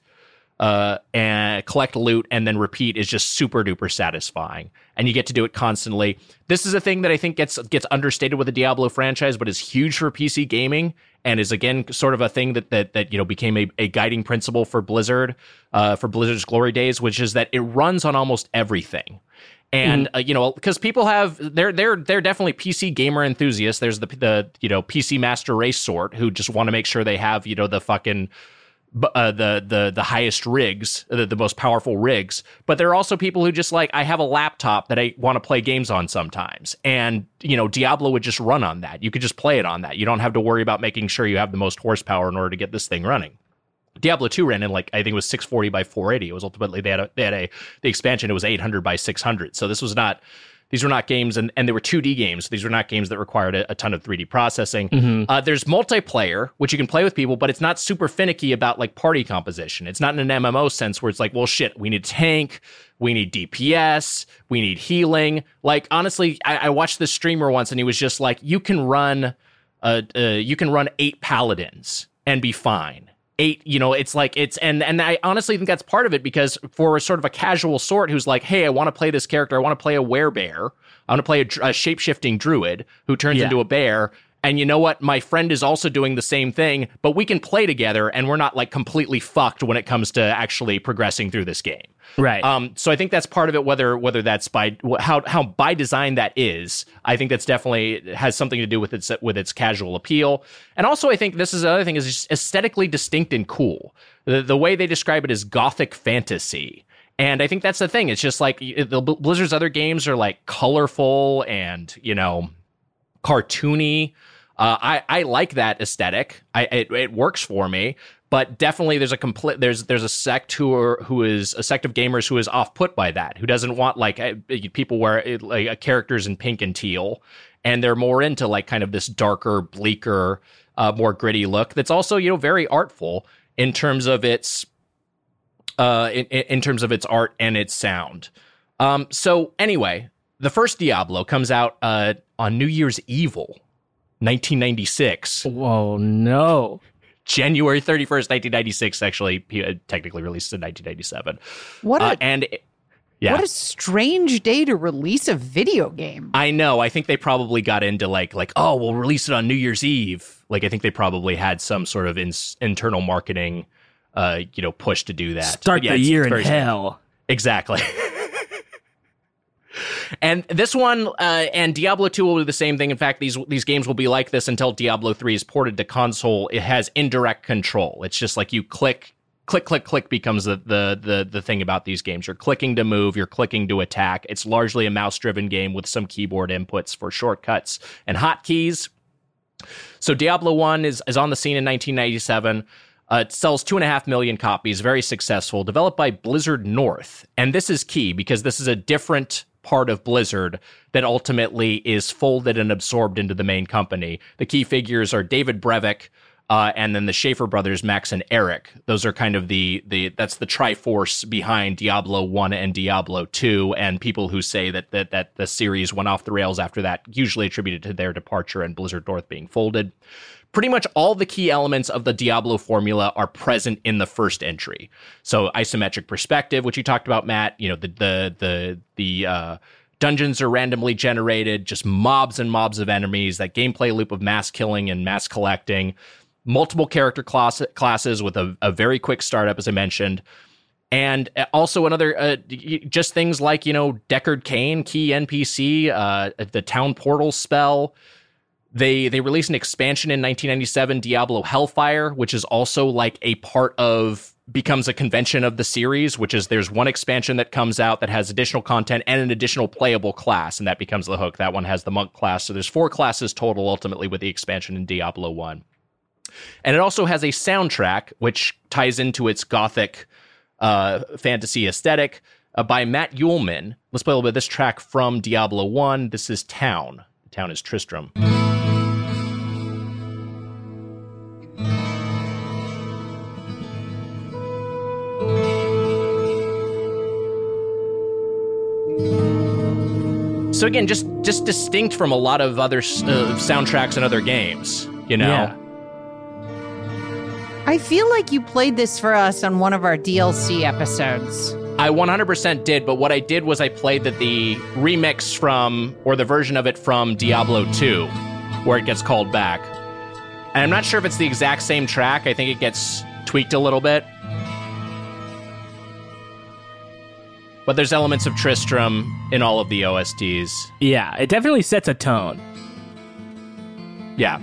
uh, and collect loot and then repeat is just super duper satisfying. And you get to do it constantly. This is a thing that I think gets gets understated with the Diablo franchise, but is huge for PC gaming and is again sort of a thing that that that you know became a, a guiding principle for Blizzard, uh, for Blizzard's glory days, which is that it runs on almost everything. And uh, you know, because people have they're they're they're definitely PC gamer enthusiasts. There's the the you know PC master race sort who just want to make sure they have you know the fucking uh, the the the highest rigs, the, the most powerful rigs. But there are also people who just like I have a laptop that I want to play games on sometimes, and you know Diablo would just run on that. You could just play it on that. You don't have to worry about making sure you have the most horsepower in order to get this thing running. Diablo 2 ran in like I think it was 640 by 480. It was ultimately they had a they had a the expansion it was 800 by 600. So this was not these were not games and, and they were 2D games. These were not games that required a, a ton of 3D processing. Uh, there's multiplayer, which you can play with people, but it's not super finicky about like party composition. It's not in an MMO sense where it's like, well, shit, we need tank, we need DPS, we need healing. Like honestly, I, I watched this streamer once and he was just like, you can run, uh, uh you can run eight paladins and be fine eight you know it's like it's and and i honestly think that's part of it because for a sort of a casual sort who's like hey i want to play this character i want to play a werebear i want to play a, a shape-shifting druid who turns Yeah. into a bear and you know what? My friend is also doing the same thing, but we can play together and we're not like completely fucked when it comes to actually progressing through this game. Right. Um, so I think that's part of it. Whether whether that's by how how by design that is, I think that's definitely has something to do with its with its casual appeal. And also, I think this is another thing is just aesthetically distinct and cool. The the way they describe it is gothic fantasy. And I think that's the thing. It's just like the Blizzard's other games are like colorful and you know cartoony. Uh, I I like that aesthetic. I it, it works for me but definitely there's a complete there's there's a sect who are who is a sect of gamers who is off put by that who doesn't want like people wear like characters in pink and teal and they're more into like kind of this darker bleaker uh, more gritty look that's also you know very artful in terms of its uh in, in terms of its art and its sound um so anyway the first diablo comes out uh on new year's evil 1996 whoa no January 31st, 1996, actually, uh, technically released in 1997. What a, uh, and yeah. What a strange day to release a video game. I know. I think they probably got into like like oh, we'll release it on New Year's Eve. Like I think they probably had some sort of in, internal marketing uh, you know, push to do that. Start yeah, the year in hell. Exactly. [LAUGHS] And this one uh, and Diablo 2 will do the same thing. In fact, these these games will be like this until Diablo 3 is ported to console. It has indirect control. It's just like you click click click click becomes the, the the the thing about these games you're clicking to move you're clicking to attack it's largely a mouse driven game with some keyboard inputs for shortcuts and hotkeys so diablo 1 is, is on the scene in 1997 uh, it sells two and a half million copies very successful developed by blizzard north and this is key because this is a different part of Blizzard that ultimately is folded and absorbed into the main company. The key figures are David Brevik, uh, and then the Schaefer brothers, Max and Eric. Those are kind of the the that's the triforce behind Diablo One and Diablo Two. And people who say that that that the series went off the rails after that, usually attributed to their departure and Blizzard North being folded. Pretty much all the key elements of the Diablo formula are present in the first entry. So isometric perspective, which you talked about, Matt. You know the the the the uh, dungeons are randomly generated, just mobs and mobs of enemies. That gameplay loop of mass killing and mass collecting multiple character class, classes with a, a very quick startup, as I mentioned. And also another, uh, just things like, you know, Deckard Cain, key NPC, uh, the town portal spell. They they released an expansion in 1997, Diablo Hellfire, which is also like a part of becomes a convention of the series, which is there's one expansion that comes out that has additional content and an additional playable class, and that becomes the hook. That one has the monk class. So there's four classes total ultimately with the expansion in Diablo 1. And it also has a soundtrack, which ties into its gothic uh, fantasy aesthetic uh, by Matt Uelmen. Let's play a little bit of this track from Diablo 1. This is Town. The town is Tristram. So again, just just distinct from a lot of other uh, soundtracks and other games, you know. Yeah. I feel like you played this for us on one of our DLC episodes. I 100% did, but what I did was I played the, the remix from, or the version of it from Diablo 2, where it gets called back. And I'm not sure if it's the exact same track. I think it gets tweaked a little bit. But there's elements of Tristram in all of the OSTs. Yeah, it definitely sets a tone. Yeah.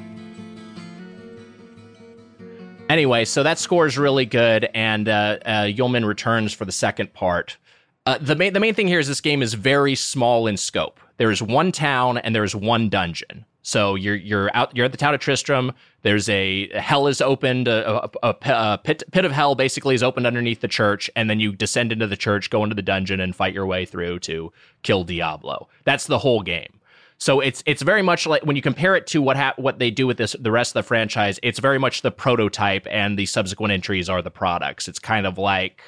Anyway, so that score is really good, and uh, uh, Uelmen returns for the second part. Uh, the main the main thing here is this game is very small in scope. There is one town and there is one dungeon. So you're you're out you're at the town of Tristram. There's a hell is opened a, a, a, pit pit of hell basically is opened underneath the church, and then you descend into the church, go into the dungeon, and fight your way through to kill Diablo. That's the whole game. So it's it's very much like when you compare it to what ha- what they do with this the rest of the franchise, it's very much the prototype and the subsequent entries are the products. It's kind of like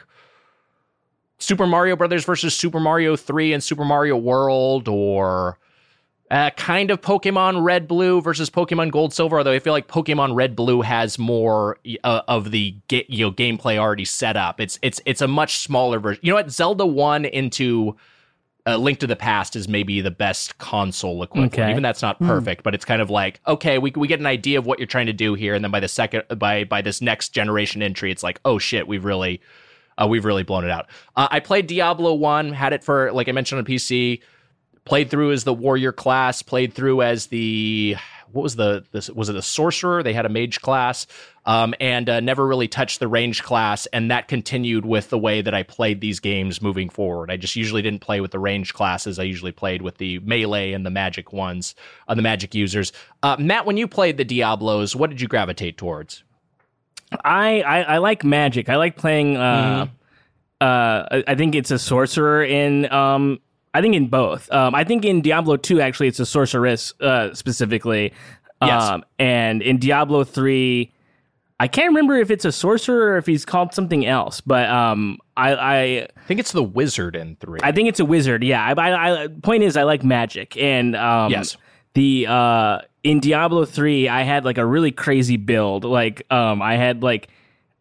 Super Mario Brothers versus Super Mario 3 and Super Mario World or uh, kind of Pokemon Red Blue versus Pokemon Gold Silver, although I feel like Pokemon Red Blue has more uh, of the you know gameplay already set up. It's it's it's a much smaller version. You know what? Zelda One into uh, Link to the Past is maybe the best console equivalent. Okay. Even that's not perfect, but it's kind of like okay, we we get an idea of what you're trying to do here, and then by the second by by this next generation entry, it's like oh shit, we've really uh, we've really blown it out. Uh, I played Diablo one, had it for like I mentioned on PC. Played through as the warrior class. Played through as the what was the this was it a sorcerer? They had a mage class, um, and uh, never really touched the range class, and that continued with the way that I played these games moving forward. I just usually didn't play with the range classes. I usually played with the melee and the magic ones, uh, the magic users. Uh, Matt, when you played the Diablos, what did you gravitate towards? I, I I like magic. I like playing. Uh, uh, I, I think it's a sorcerer in. Um, I think in both. Um, I think in Diablo two actually it's a sorceress uh, specifically. Yes. Um, and in Diablo three, I can't remember if it's a sorcerer or if he's called something else. But um, I, I I think it's the wizard in three. I think it's a wizard. Yeah. I, I, I point is I like magic and um, Yes. the uh in Diablo 3 I had like a really crazy build. Like um I had like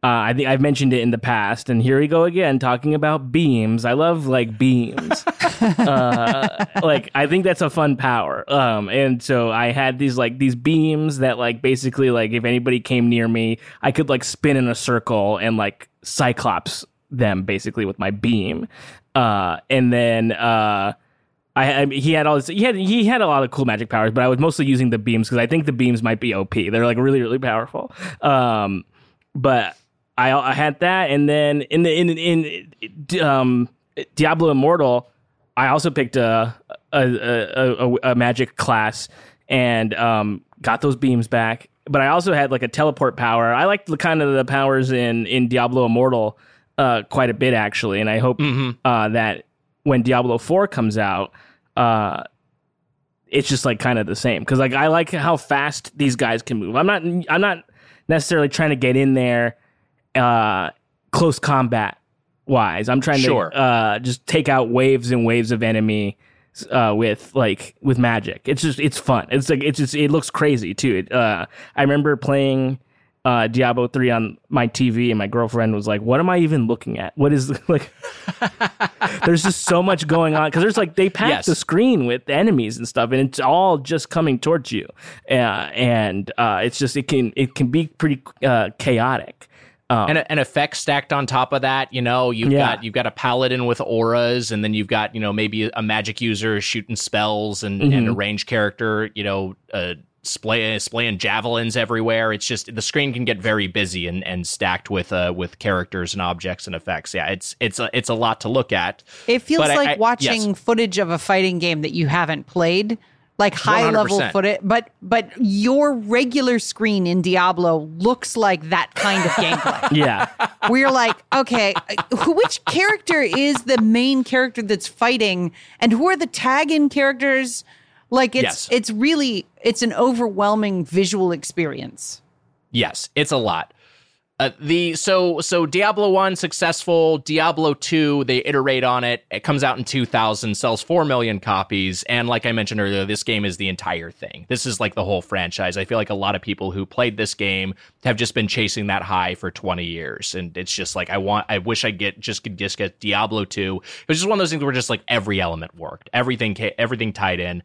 uh, I think I've mentioned it in the past, and here we go again talking about beams. I love like beams. [LAUGHS] uh, like I think that's a fun power. Um, and so I had these like these beams that like basically like if anybody came near me, I could like spin in a circle and like cyclops them basically with my beam. Uh, and then uh, I, I he had all this, he had he had a lot of cool magic powers, but I was mostly using the beams because I think the beams might be OP. They're like really really powerful. Um, but I I had that, and then in the in in um Diablo Immortal, I also picked a a a, a, a magic class and um got those beams back. But I also had like a teleport power. I liked the kind of the powers in in Diablo Immortal uh quite a bit actually, and I hope uh that when Diablo 4 comes out, uh it's just like kind of the same because like I like how fast these guys can move. I'm not I'm not necessarily trying to get in there uh close combat wise. I'm trying Sure. to uh just take out waves and waves of enemy uh with like with magic. It's just it's fun. It's like it's just it looks crazy too. It, uh I remember playing uh Diablo 3 on my TV and my girlfriend was like, "What am I even looking at? What is [LAUGHS] like there's just so much going on because there's like they pack Yes. the screen with enemies and stuff, and it's all just coming towards you, uh, and uh, it's just it can it can be pretty uh, chaotic. Um, and a- an effect stacked on top of that. You know, you've Yeah. got you've got a paladin with auras, and then you've got you know maybe a magic user shooting spells, and, Mm-hmm. and a range character. You know, uh, splay, splaying javelins everywhere. It's just the screen can get very busy and, and stacked with uh with characters and objects and effects. Yeah, it's it's a, it's a lot to look at. It feels But I- like I- watching yes. footage of a fighting game that you haven't played, like high level 100%. footage. But but your regular screen in Diablo looks like that kind of gameplay. [LAUGHS] yeah, where you're like, okay, who- which character is the main character that's fighting, and who are the tag-in characters? Like it's Yes. it's really it's an overwhelming visual experience. Yes, it's a lot. Uh, the so so Diablo one successful. Diablo two they iterate on it. It comes out in two thousand, sells four million copies, and like I mentioned earlier, this game is the entire thing. This is like the whole franchise. I feel like a lot of people who played this game have just been chasing that high for twenty years, and it's just like I want. I wish I get just could just get Diablo two. It was just one of those things where just like every element worked, everything everything tied in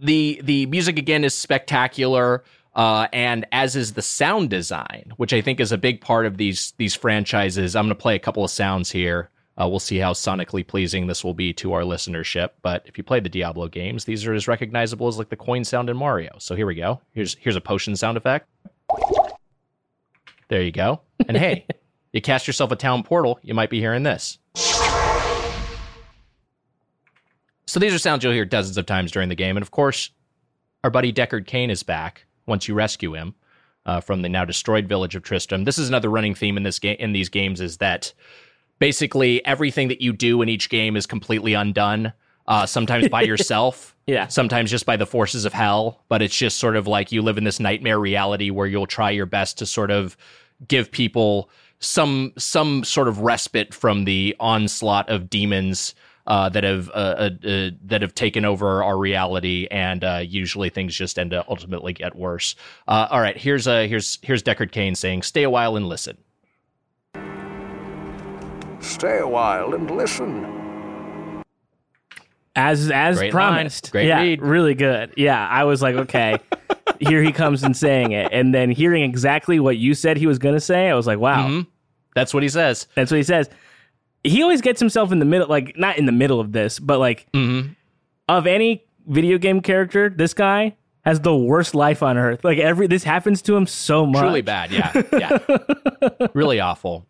the the music again is spectacular uh, and as is the sound design which i think is a big part of these these franchises i'm going to play a couple of sounds here. Uh, we'll see how sonically pleasing this will be to our listenership but if you play the diablo games these are as recognizable as like the coin sound in mario. So here we go. Here's here's a potion sound effect. There you go. And hey [LAUGHS] you cast yourself a town portal you might be hearing this. So these are sounds you'll hear dozens of times during the game, and of course, our buddy Deckard Cain is back once you rescue him uh, from the now destroyed village of Tristram. This is another running theme in this game in these games is that basically everything that you do in each game is completely undone. Uh, sometimes by [LAUGHS] yourself, Yeah. Sometimes just by the forces of hell, but it's just sort of like you live in this nightmare reality where you'll try your best to sort of give people some some sort of respite from the onslaught of demons uh, that have uh, uh, uh, that have taken over our reality, and uh, usually things just end to ultimately get worse. Uh, all right, here's uh, here's here's Deckard Cain saying, "Stay a while and listen." Stay a while and listen. as as Great promised. line. Great yeah, read. really good. Yeah, I was like, okay, [LAUGHS] here he comes and saying it, and then hearing exactly what you said he was going to say, I was like, wow, Mhm. That's what he says. that's what he says. He always gets himself in the middle, like not in the middle of this, but like Mhm. of any video game character, this guy has the worst life on earth. Like every this happens to him so much. Truly bad. Yeah. Yeah. [LAUGHS] really awful.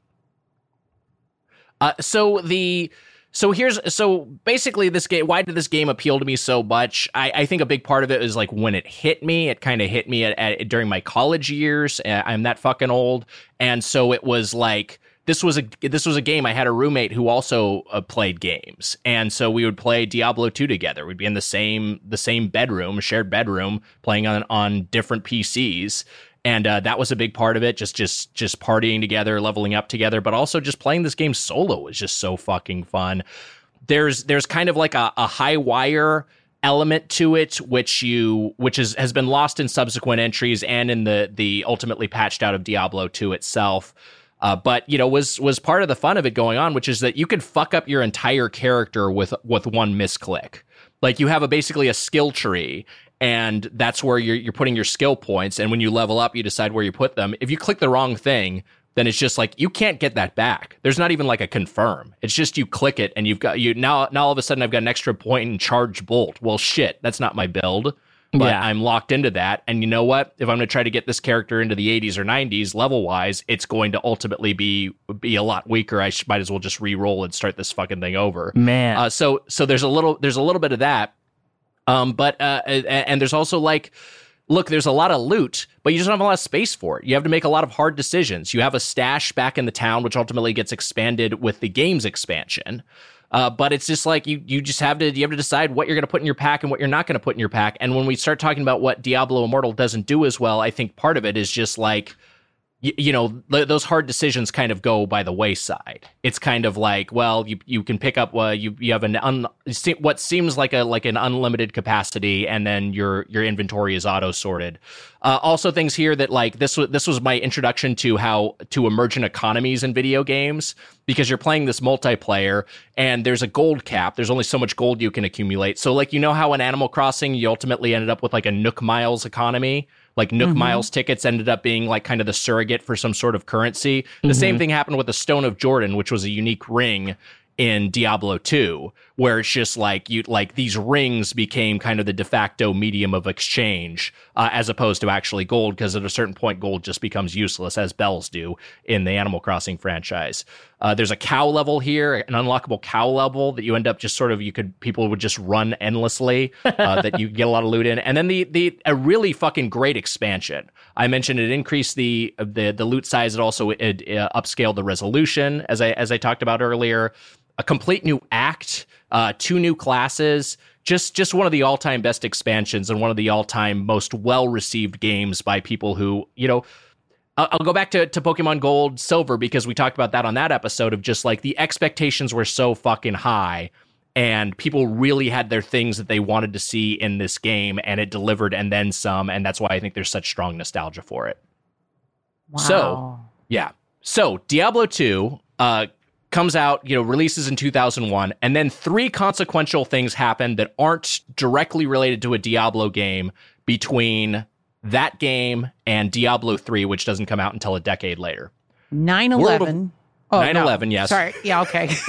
Uh, so the so here's so basically this game why did this game appeal to me so much i, I think a big part of it is like when it hit me it kind of hit me at, at, during my college years i'm that fucking old and so it was like this was a this was a game i had a roommate who also uh, played games. And so we would play diablo 2 together. We'd be in the same the same bedroom shared bedroom playing on on different pcs and uh, that was a big part of it just just just partying together leveling up together but also just playing this game solo was just so fucking fun. There's there's kind of like a, a high wire element to it which you which is has been lost in subsequent entries and in the the ultimately patched out of diablo 2 itself uh, but you know was was part of the fun of it going on which is that you could fuck up your entire character with with one misclick. Like you have a basically a skill tree and that's where you're you're putting your skill points and when you level up you decide where you put them. If you click the wrong thing then it's just like you can't get that back. There's not even like a confirm. It's just you click it and you've got you now now all of a sudden i've got an extra point in charge bolt. Well shit that's not my build but Yeah. i'm locked into that and you know what if i'm going to try to get this character into the 80s or 90s level wise it's going to ultimately be be a lot weaker i sh- might as well just re-roll and start this fucking thing over man. uh, so so there's a little there's a little bit of that, um, but uh, and, and there's also like, look, there's a lot of loot, but you just don't have a lot of space for it. You have to make a lot of hard decisions. You have a stash back in the town, which ultimately gets expanded with the game's expansion. Uh, but it's just like you you just have to you have to decide what you're going to put in your pack and what you're not going to put in your pack. And when we start talking about what Diablo Immortal doesn't do as well, I think part of it is just like you, you know th- those hard decisions kind of go by the wayside. It's kind of like, well, you you can pick up uh, you you have an un, what seems like a like an unlimited capacity, and then your your inventory is auto sorted. Uh, also, things here that like this was this was my introduction to how to emergent economies in video games because you're playing this multiplayer and there's a gold cap. There's only so much gold you can accumulate. So like you know how in Animal Crossing you ultimately ended up with like a Nook Miles economy like Nook mm-hmm. Miles tickets ended up being like kind of the surrogate for some sort of currency. The same mm-hmm. thing happened with the Stone of Jordan, which was a unique ring in Diablo 2, where it's just like you like these rings became kind of the de facto medium of exchange uh, as opposed to actually gold, because at a certain point gold just becomes useless, as bells do in the Animal Crossing franchise. Uh, there's a cow level here, an unlockable cow level that you end up just sort of you could people would just run endlessly uh, [LAUGHS] that you get a lot of loot in, and then the the a really fucking great expansion. I mentioned it increased the the the loot size. It also it, uh, upscaled the resolution as I as I talked about earlier. A complete new act, uh, two new classes. Just just one of the all time best expansions and one of the all time most well received games by people who you know I'll I'll go back to, to Pokemon Gold Silver because we talked about that on that episode of just like the expectations were so fucking high and people really had their things that they wanted to see in this game and it delivered and then some and that's why I think there's such strong nostalgia for it. Wow. So- Yeah. So Diablo 2 uh comes out, you know, releases in 2001 and then three consequential things happen that aren't directly related to a Diablo game between that game and Diablo 3 which doesn't come out until a decade later. 9 11. Oh, 9/11, yes. Sorry. Yeah, okay. [LAUGHS]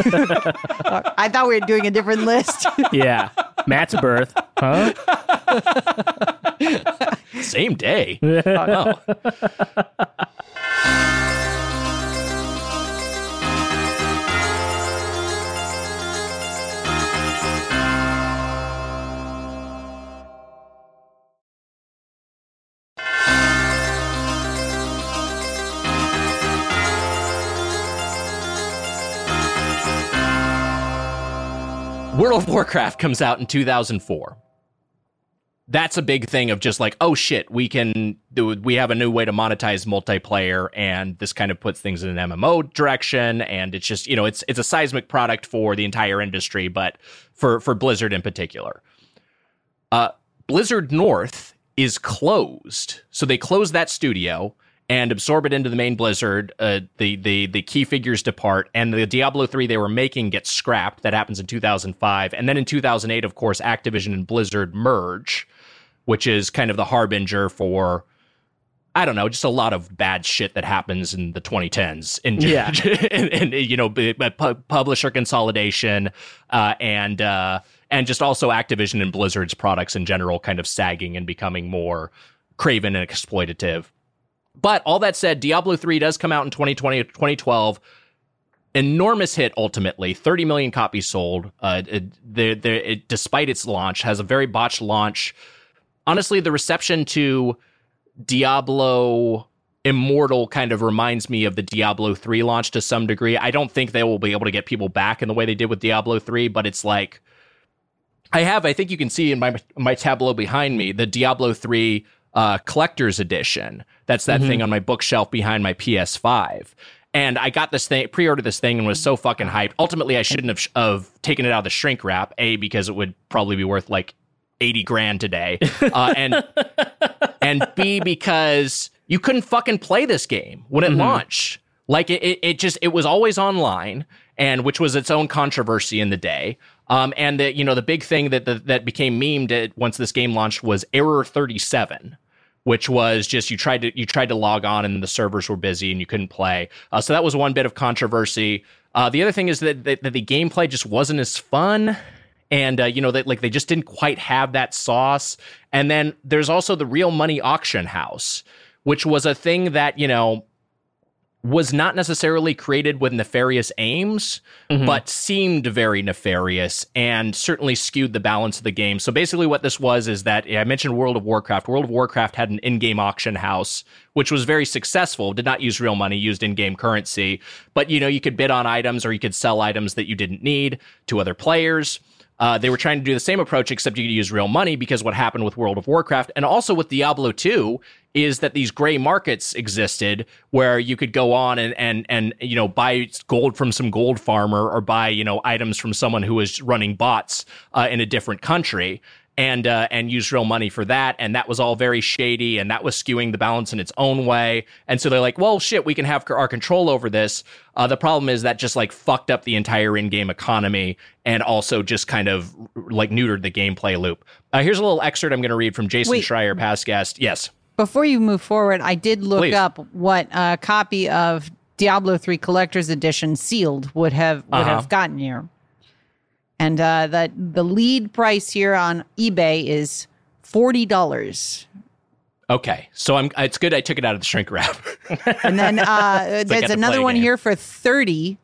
I thought we were doing a different list. [LAUGHS] yeah, Matt's birth, huh? [LAUGHS] Same day. Oh, Oh. World of Warcraft comes out in 2004. That's a big thing of just like, oh shit, we can do, we have a new way to monetize multiplayer, and this kind of puts things in an MMO direction, and it's just you know it's it's a seismic product for the entire industry, but for for Blizzard in particular. Uh, Blizzard North is closed, so they closed that studio, and absorb it into the main Blizzard. Uh, the the the key figures depart, and the Diablo three they were making gets scrapped. That happens in 2005, and then in 2008, of course, Activision and Blizzard merge, which is kind of the harbinger for. I don't know, just a lot of bad shit that happens in the 2010s, in, Yeah. [LAUGHS] and, and, you know, publisher consolidation, uh, and uh, and just also Activision and Blizzard's products in general, kind of sagging and becoming more craven and exploitative. But all that said, Diablo 3 does come out in 2020 2012. Enormous hit ultimately, 30 million copies sold. Uh, it, it, despite its launch, has a very botched launch. Honestly, the reception to Diablo Immortal kind of reminds me of the Diablo 3 launch to some degree. I don't think they will be able to get people back in the way they did with Diablo 3, but it's like I have, I think you can see in my my tableau behind me, the Diablo 3 uh, collector's edition. That's that thing on my bookshelf behind my PS5. And I got this thing, pre-ordered this thing, and was so fucking hyped. Ultimately, I shouldn't have, have taken it out of the shrink wrap. A because it would probably be worth like eighty grand today, uh, and [LAUGHS] and B because you couldn't fucking play this game when it launched. Like it, it, it just it was always online, and which was its own controversy in the day. Um, and the you know the big thing that that, that became memed at, once this game launched was error thirty seven. Which was just you tried to you tried to log on and the servers were busy and you couldn't play. Uh, so that was one bit of controversy. Uh, the other thing is that, that, that the gameplay just wasn't as fun and uh, you know that like they just didn't quite have that sauce and then there's also the real money auction house which was a thing that you know was not necessarily created with nefarious aims mm-hmm. but seemed very nefarious and certainly skewed the balance of the game. So basically what this was is that i mentioned world of warcraft. World of warcraft had an in-game auction house which was very successful did not use real money used in-game currency. But you know you could bid on items or you could sell items that you didn't need to other players uh, they were trying to do the same approach, except you could use real money because what happened with World of Warcraft and also with Diablo 2 is that these gray markets existed where you could go on and, and, and, you know, buy gold from some gold farmer or buy, you know, items from someone who was running bots uh, in a different country and uh, and use real money for that. And that was all very shady, and that was skewing the balance in its own way. And so they're like, well, shit, we can have our control over this. Uh, the problem is that just like fucked up the entire in-game economy, and also just kind of like neutered the gameplay loop. Uh, here's a little excerpt I'm going to read from Jason Wait. Schreier, past guest. Yes. Before you move forward, I did look Please. up what a copy of Diablo 3 Collector's Edition sealed would have would Uh-huh. have gotten you. And uh, the the lead price here on eBay is forty dollars. Okay, so I'm. It's good I took it out of the shrink wrap. [LAUGHS] And then uh, there's get another one game. here for thirty.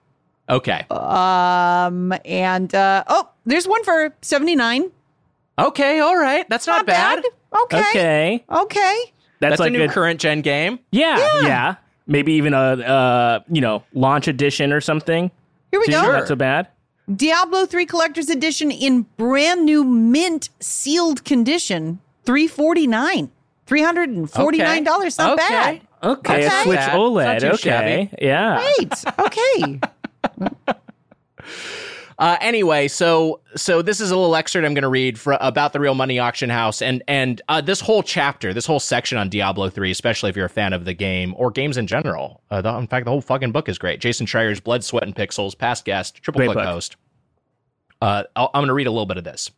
okay. Um, and uh, oh, there's one for seventy nine. Okay. All right. That's not, Not bad. Okay. Okay. Okay. That's, That's like a new a, current gen game. yeah, yeah, Maybe even a uh, you know, launch edition or something. Here we go. Sure. Not so bad. Diablo 3 Collector's Edition in brand new mint sealed condition, 349 $349. Not Okay. bad. Okay, a Okay. Switch OLED. Not too Okay, shabby. yeah. Great. Okay. [LAUGHS] Uh, anyway, so so this is a little excerpt I'm going to read for, about the Real Money Auction House, and and uh, this whole chapter, this whole section on Diablo 3, especially if you're a fan of the game or games in general. Uh, the, in fact, the whole fucking book is great. Jason Schreier's Blood, Sweat, and Pixels, past guest, triple click host. Uh, I'll, I'm going to read a little bit of this.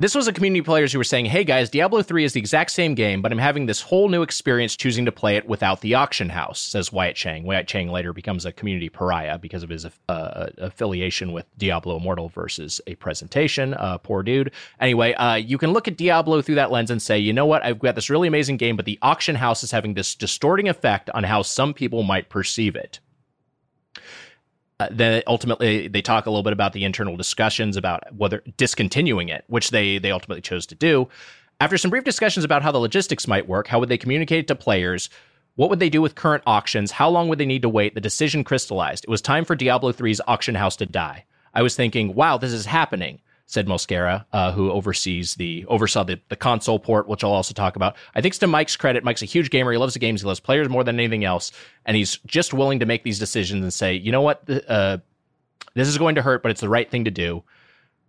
This was a community players who were saying, "Hey guys, Diablo 3 is the exact same game, but I'm having this whole new experience choosing to play it without the auction house." Says Wyatt Chang. Wyatt Chang later becomes a community pariah because of his uh, affiliation with Diablo Immortal versus a presentation. Uh, poor dude. Anyway, uh, you can look at Diablo through that lens and say, "You know what? I've got this really amazing game, but the auction house is having this distorting effect on how some people might perceive it." Uh, then ultimately they talk a little bit about the internal discussions about whether discontinuing it, which they they ultimately chose to do. After some brief discussions about how the logistics might work, how would they communicate to players, what would they do with current auctions, how long would they need to wait, the decision crystallized. It was time for Diablo 3's auction house to die. I was thinking, wow, this is happening, said Mosquera, uh, who oversees the oversaw the, the console port, which I'll also talk about. I think to Mike's credit. Mike's a huge gamer. He loves the games. He loves players more than anything else, and he's just willing to make these decisions and say, you know what, uh, this is going to hurt, but it's the right thing to do.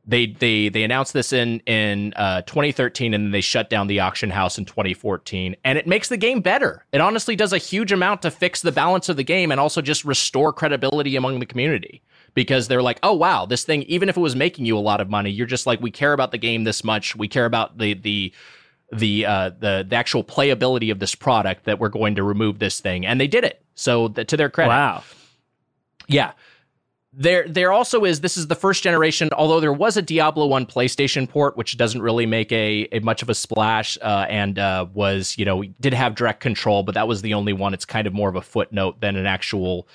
they they they announced this in in uh, 2013 and then they shut down the auction house in 2014 and it makes the game better it honestly does a huge amount to fix the balance of the game and also just restore credibility among the community because they're like oh wow this thing even if it was making you a lot of money you're just like we care about the game this much we care about the the the uh, the the actual playability of this product that we're going to remove this thing and they did it so the, to their credit Wow. yeah. There, there also is. This is the first generation. Although there was a Diablo One PlayStation port, which doesn't really make a, a much of a splash, uh, and uh, was you know did have direct control, but that was the only one. It's kind of more of a footnote than an actual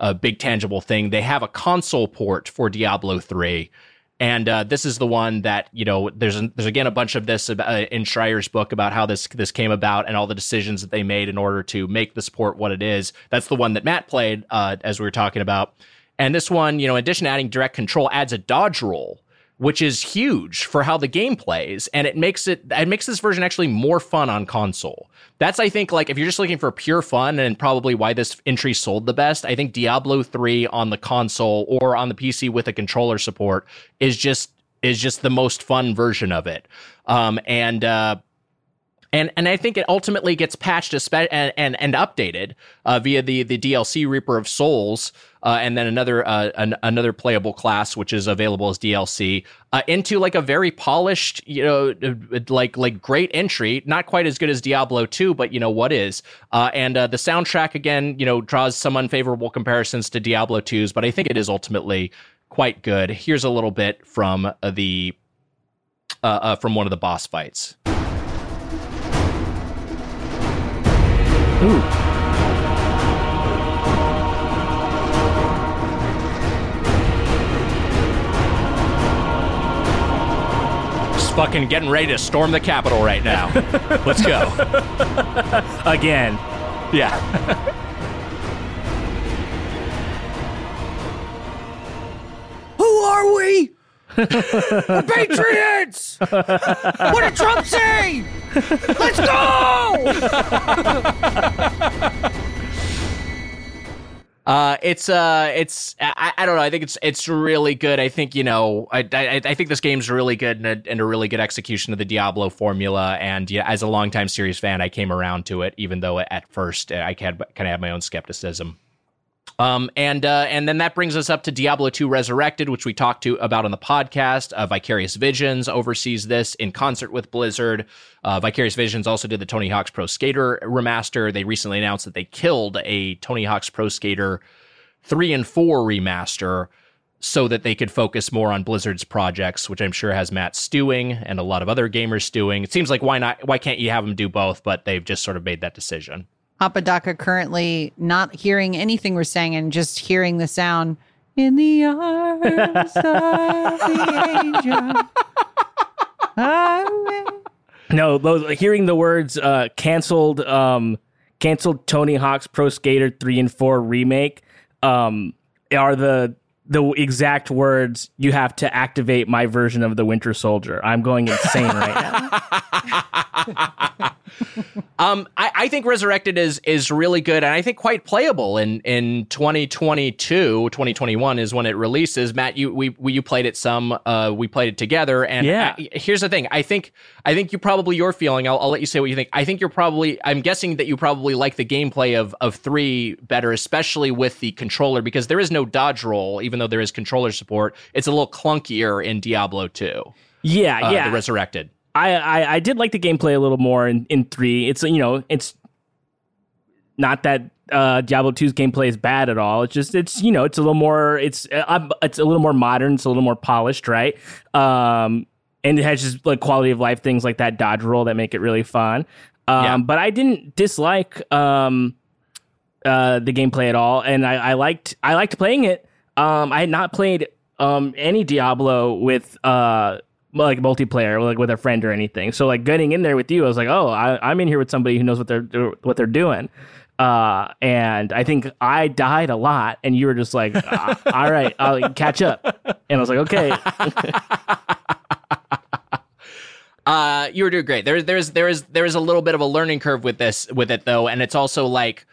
uh, big tangible thing. They have a console port for Diablo Three, and uh, this is the one that you know. There's there's again a bunch of this uh, in Schreier's book about how this this came about and all the decisions that they made in order to make this port what it is. That's the one that Matt played, uh, as we were talking about. And this one, you know, in addition to adding direct control, adds a dodge roll, which is huge for how the game plays, and it makes it it makes this version actually more fun on console. That's I think like if you're just looking for pure fun and probably why this entry sold the best, I think Diablo 3 on the console or on the PC with a controller support is just is just the most fun version of it. Um, and uh, and and I think it ultimately gets patched espe- and and, and updated uh, via the the DLC Reaper of Souls, uh, and then another uh, an, another playable class which is available as DLC uh, into like a very polished, you know, uh, like like great entry. Not quite as good as Diablo two, but you know what is. Uh, and the soundtrack again, you know, draws some unfavorable comparisons to Diablo 2's, but I think it is ultimately quite good. Here's a little bit from the from one of the boss fights. Ooh. Just fucking getting ready to storm the Capitol right now. [LAUGHS] Let's go. Again. Yeah. Who are we? The Patriots! what did Trump say? Let's go! Uh, it's uh, it's I, I don't know. I think it's it's really good. I think you know, I I, I think this game's really good and a, and a really good execution of the Diablo formula. And yeah, as a longtime series fan, I came around to it, even though at first I had kind of had my own skepticism. Um, and uh, and then that brings us up to Diablo 2 Resurrected, which we talked to about on the podcast. Uh, Vicarious Visions oversees this in concert with Blizzard. Uh, Vicarious Visions also did the Tony Hawk's Pro Skater remaster. They recently announced that they killed a Tony Hawk's Pro Skater 3 and 4 remaster so that they could focus more on Blizzard's projects, which I'm sure has Matt stewing and a lot of other gamers stewing. It seems like why not why can't you have them do both, but they've just sort of made that decision. Apodaca currently not hearing anything we're saying and just hearing the sound in the arms of the angel. I No, those hearing the words uh canceled um canceled Tony Hawk's Pro Skater 3 and 4 remake um are the the exact words you have to activate my version of the Winter Soldier. I'm going insane right now. [LAUGHS] [LAUGHS] Um, I, I think Resurrected is is really good, and I think quite playable in in 2022, 2021 is when it releases. Matt, you we, we you played it some, uh, we played it together, and Yeah. I- here's the thing. I think I think you probably your feeling. I'll, I'll let you say what you think. I think you're probably. I'm guessing that you probably like the gameplay of of three better, especially with the controller, because there is no dodge roll, even though there is controller support. It's a little clunkier in Diablo 2. Yeah, uh, yeah. the Resurrected. I, I I did like the gameplay a little more in, in three. It's you know it's not that uh, Diablo 2's gameplay is bad at all. It's just it's you know it's a little more it's uh, it's a little more modern. It's a little more polished, right? Um, and it has just like quality of life things like that dodge roll that make it really fun. Um, Yeah. but I didn't dislike um uh the gameplay at all, and I, I liked I liked playing it. Um, I had not played um any Diablo with uh like multiplayer, like with a friend or anything. So like getting in there with you, I was like, oh, I, I'm in here with somebody who knows what they're what they're doing. Uh, and I think I died a lot, and you were just like, "Ah, [LAUGHS] all right, I'll catch up. And I was like, okay, [LAUGHS] Uh, you were doing great. There's there's there is there is a little bit of a learning curve with this with it though, and it's also like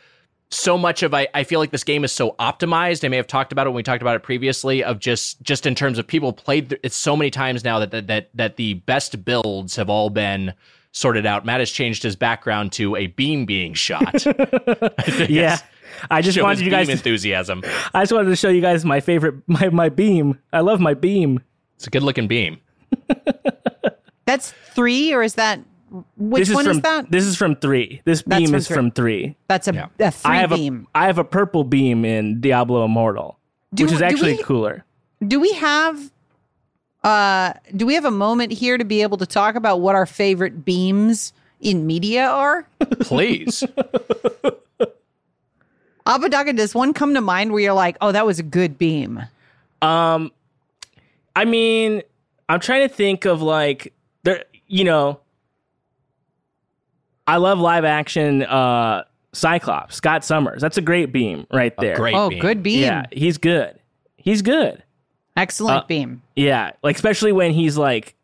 so much of I, I feel like this game is so optimized. I may have talked about it when we talked about it previously of just just in terms of people played it so many times now that that that, that the best builds have all been sorted out. Matt has changed his background to a beam being shot. [LAUGHS] yeah. I just Show wanted his you guys. beam enthusiasm. [LAUGHS] I just wanted to show you guys my favorite, my my beam. I love my beam. It's a good looking beam. [LAUGHS] That's three, or is that which this is one from is that? this is from three. This beam from is three. from three. That's a, Yeah. a three I have beam. a I have a purple beam in Diablo Immortal, Do- which is do actually we- cooler. do we have uh do we have a moment here to be able to talk about what our favorite beams in media are? Please. [LAUGHS] Apodaca, does one come to mind where you're like, oh, that was a good beam? Um, I mean, I'm trying to think of like there. You know, I love live action. Uh, Cyclops, Scott Summers. That's a great beam right there. Great oh, beam. good beam. Yeah, he's good. He's good. Excellent Uh, beam. Yeah, like especially when he's like,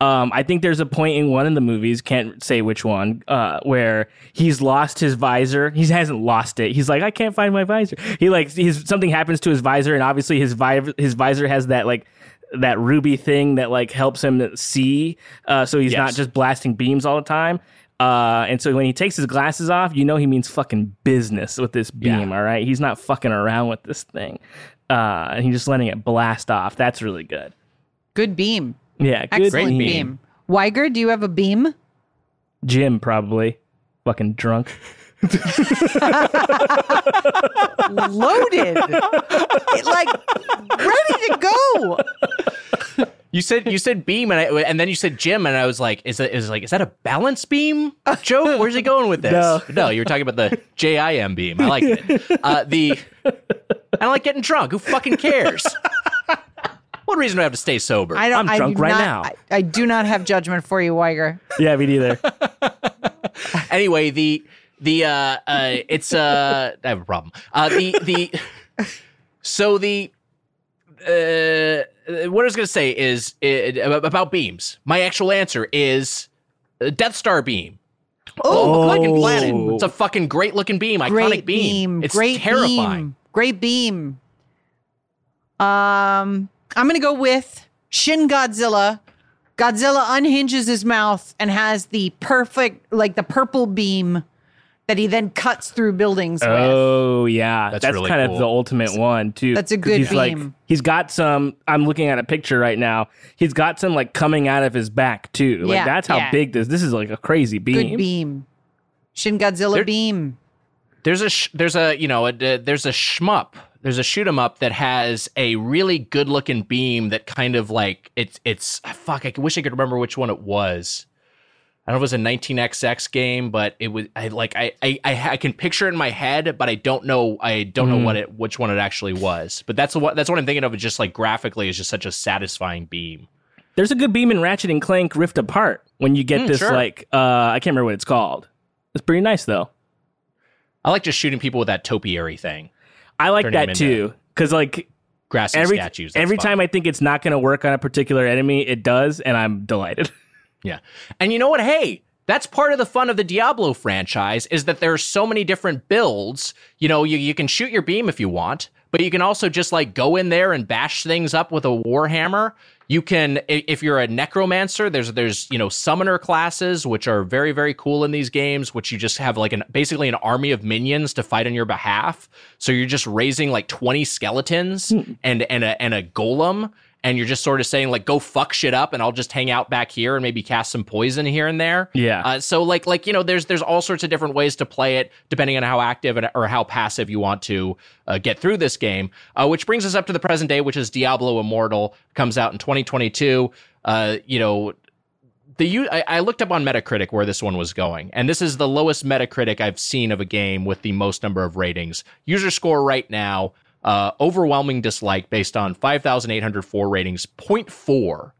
um, I think there's a point in one of the movies, can't say which one, uh, where he's lost his visor. He hasn't lost it. He's like, I can't find my visor. He like, he's something happens to his visor, and obviously his vi- his visor has that like that ruby thing that like helps him see, uh, so he's not just blasting beams all the time. Uh, and so when he takes his glasses off, you know he means fucking business with this beam. Yeah. All right, he's not fucking around with this thing. Uh, and he's just letting it blast off. That's really good. Good beam. Yeah, good Excellent beam. beam. Wiger, do you have a beam? Jim probably fucking drunk. [LAUGHS] Loaded. It, like ready to go. [LAUGHS] You said you said beam and I, and then you said gym and I was like, is that is like is that a balance beam joke? Where's he going with this? No. you were talking about the J I M beam. I like it. Uh, the I don't like getting drunk. Who fucking cares? what reason do I have to stay sober? I don't. I'm drunk do right not- now. I, I do not have judgment for you, Wiger. Yeah, me neither. [LAUGHS] anyway, the the uh, uh it's uh I have a problem. Uh the the so the uh what I was gonna say is uh, about beams. My actual answer is uh, Death Star beam. Oh, fucking Oh. planet! It's a fucking great looking beam, iconic beam. beam. It's Great terrifying. beam. Great beam. Um, I'm gonna go with Shin Godzilla. Godzilla unhinges his mouth and has the perfect, like the purple beam that he then cuts through buildings with. Oh yeah, That's that's, really kind cool. of the ultimate one too. That's a 'Cause good he's Like, beam. he's got some. I'm looking at a picture right now. He's got some like coming out of his back too. Like Yeah, that's how yeah. big this. This is like a crazy beam. Good beam. Shin Godzilla There- beam. There's a sh- there's a you know a, there's a shmup there's a shoot 'em up that has a really good looking beam that kind of like it's it's fuck I wish I could remember which one it was. I don't know if it was a 19xx game, but it was I like I I I, can picture it in my head, but I don't know I don't know what it which one it actually was. But that's what that's what I'm thinking of. Is just like graphically is just such a satisfying beam. There's a good beam in Ratchet and Clank Rift Apart when you get Mm, this sure. like uh I can't remember what it's called. It's pretty nice though. I like just shooting people with that topiary thing, I like that too because like grassy every statues. Every fun. time I think it's not going to work on a particular enemy, it does, and I'm delighted. [LAUGHS] Yeah. And you know what? Hey, that's part of the fun of the Diablo franchise is that there are so many different builds. You know, you, you can shoot your beam if you want, but you can also just like go in there and bash things up with a warhammer. You can if you're a necromancer, there's there's, you know, summoner classes which are very very cool in these games, which you just have like an basically an army of minions to fight on your behalf. So you're just raising like 20 skeletons hmm. and and a and a golem and you're just sort of saying like go fuck shit up and I'll just hang out back here and maybe cast some poison here and there. Yeah. Uh, so like like you know there's there's all sorts of different ways to play it depending on how active and, or how passive you want to uh, get through this game. Uh, which brings us up to the present day, which is Diablo Immortal comes out in 2022. Uh, you know. The I, I looked up on Metacritic where this one was going, and this is the lowest Metacritic I've seen of a game with the most number of ratings. User score right now uh, overwhelming dislike based on 5,804 ratings, 0.4.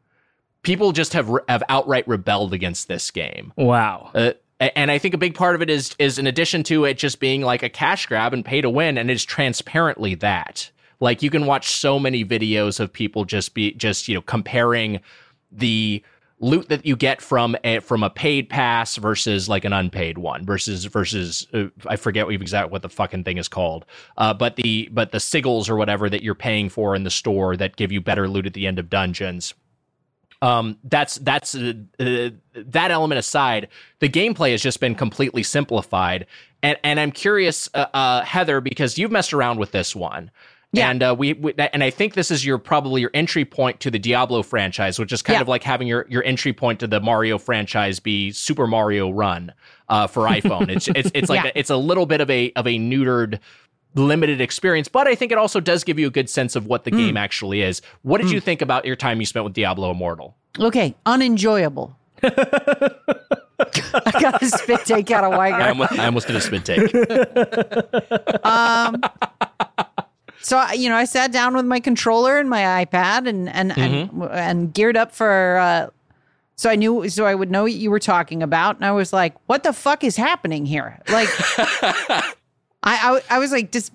People just have re- have outright rebelled against this game. wow. Uh, and I think a big part of it is is in addition to it just being like a cash grab and pay to win, and it's transparently that. Like you can watch so many videos of people just be just you know comparing the loot that you get from a from a paid pass versus like an unpaid one versus versus uh, I forget exactly what the fucking thing is called. Uh, but the but the sigils or whatever that you're paying for in the store that give you better loot at the end of dungeons. Um, that's that's uh, uh, that element aside, the gameplay has just been completely simplified, and and I'm curious, uh, uh, Heather, because you've messed around with this one. Yeah. And uh, we, we and I think this is your probably your entry point to the Diablo franchise, which is kind Yeah. of like having your your entry point to the Mario franchise be Super Mario Run uh, for iPhone. it's it's it's [LAUGHS] like Yeah. a, it's a little bit of a of a neutered limited experience, but I think it also does give you a good sense of what the Hmm. game actually is. What did you think about your time you spent with Diablo Immortal? Okay, unenjoyable. [LAUGHS] I got a spit take out of I Wiger. almost, I almost did a spit take. [LAUGHS] Um, so I- you know, I sat down with my controller and my iPad and and and, and geared up for. Uh, so I knew, so I would know what you were talking about, and I was like, "What the fuck is happening here?" Like, [LAUGHS] I, I I was like, "Does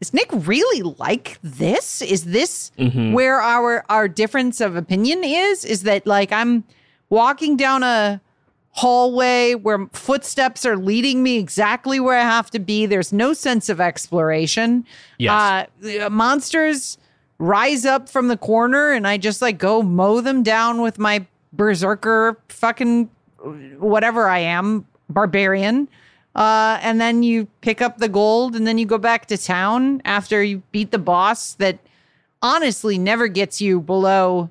is Nick really like this? Is this where our our difference of opinion is? Is that like I'm walking down a hallway where footsteps are leading me exactly where I have to be. There's no sense of exploration. Yes. Uh, monsters rise up from the corner and I just like go mow them down with my berserker fucking whatever I am, barbarian. Uh, and then you pick up the gold and then you go back to town after you beat the boss that honestly never gets you below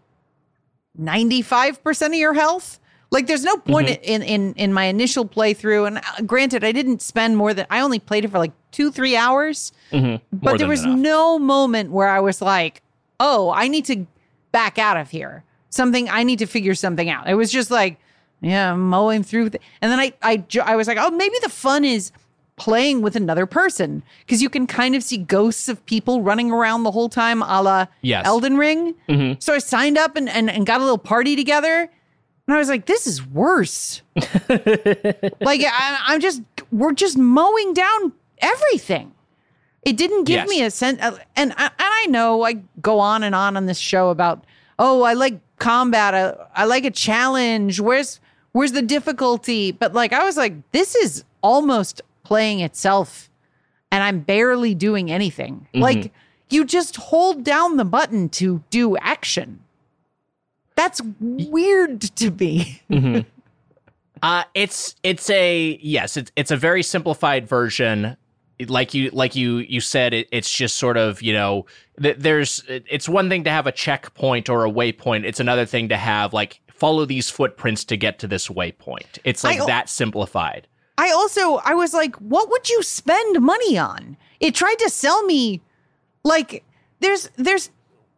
95% of your health. Like there's no point mm-hmm. in, in in my initial playthrough and uh, granted I didn't spend more than I only played it for like 2 3 hours. Mm-hmm. More But there was enough. no moment where I was like, "Oh, I need to back out of here. Something I need to figure something out." It was just like, yeah, I'm mowing through th- and then I I I was like, "Oh, maybe the fun is playing with another person because you can kind of see ghosts of people running around the whole time, a la Yes. Elden Ring." Mm-hmm. So I signed up and, and and got a little party together. And I was like, this is worse. [LAUGHS] like, I, I'm just, we're just mowing down everything. It didn't give Yes. me a sense. uh, And, I- and I know I go on and on on this show about, oh, I like combat. I, I like a challenge. Where's, where's the difficulty? But like, I was like, this is almost playing itself and I'm barely doing anything. Like, you just hold down the button to do action. That's weird to me. Uh, it's it's a yes, it's it's a very simplified version. Like you like you you said, it, it's just sort of you know th- there's it's one thing to have a checkpoint or a waypoint. It's another thing to have like follow these footprints to get to this waypoint. It's like I- that simplified. I also I was like, what would you spend money on? It tried to sell me like there's there's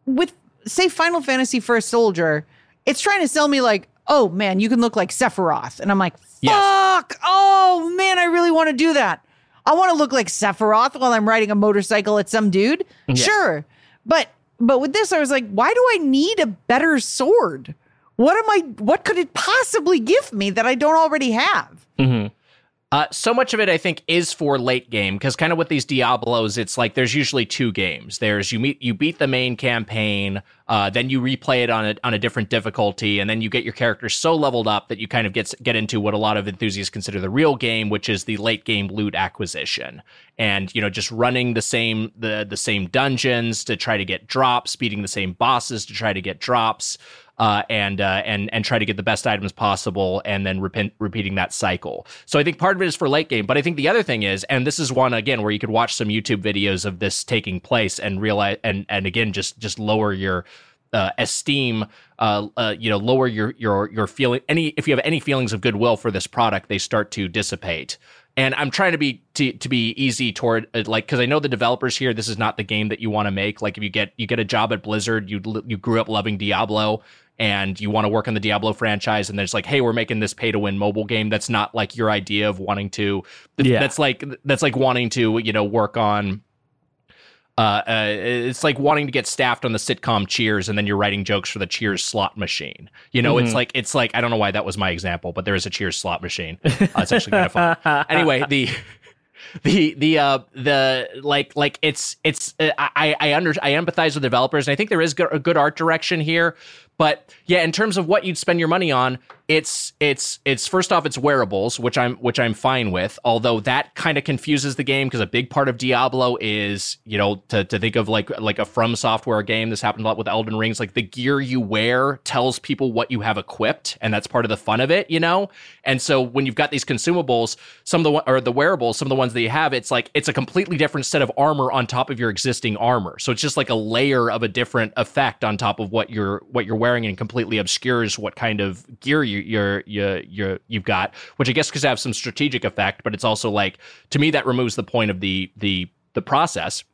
with say Final Fantasy First Soldier, it's trying to sell me like, oh man, you can look like Sephiroth. And I'm like, fuck. Yes. Oh man, I really want to do that. I want to look like Sephiroth while I'm riding a motorcycle at some dude. Sure. But but with this, I was like, why do I need a better sword? What am I what could it possibly give me that I don't already have? Mm-hmm. Uh, so much of it, I think, is for late game because kind of with these Diablos, it's like there's usually two games. There's you meet you beat the main campaign, uh, then you replay it on a on a different difficulty, and then you get your character so leveled up that you kind of get get into what a lot of enthusiasts consider the real game, which is the late game loot acquisition, and you know just running the same the the same dungeons to try to get drops, beating the same bosses to try to get drops uh, and uh, and and try to get the best items possible, and then repeat, repeating that cycle. So I think part of it is for late game, but I think the other thing is, and this is one again where you could watch some YouTube videos of this taking place and realize, and and again just just lower your uh, esteem, uh, uh, you know, lower your your your feeling. Any if you have any feelings of goodwill for this product, they start to dissipate. And I'm trying to be to, to be easy toward uh, like because I know the developers here. This is not the game that you want to make. Like if you get you get a job at Blizzard, you you grew up loving Diablo, and you want to work on the Diablo franchise, and there's like, hey, we're making this pay to win mobile game. That's not like your idea of wanting to. Yeah. That's like that's like wanting to you know work on. Uh, uh, it's like wanting to get staffed on the sitcom Cheers, and then you're writing jokes for the Cheers slot machine. You know, it's like it's like I don't know why that was my example, but there is a Cheers slot machine. Uh, it's actually kind of fun. [LAUGHS] Anyway, the the the uh the like like it's it's uh, I I under I empathize with developers and I think there is a good art direction here, but yeah, in terms of what you'd spend your money on, it's it's it's first off it's wearables, which I'm which I'm fine with. Although that kind of confuses the game because a big part of Diablo is you know to, to think of like like a From Software game. This happened a lot with Elden Rings. Like the gear you wear tells people what you have equipped, and that's part of the fun of it, you know. And so when you've got these consumables, some of the or the wearables, some of the ones that you have, it's like it's a completely different set of armor on top of your existing armor. So it's just like a layer of a different effect on top of what you're what you're wearing, and completely obscures what kind of gear you you're you you you've got, which I guess could have some strategic effect, but it's also like to me that removes the point of the the the process.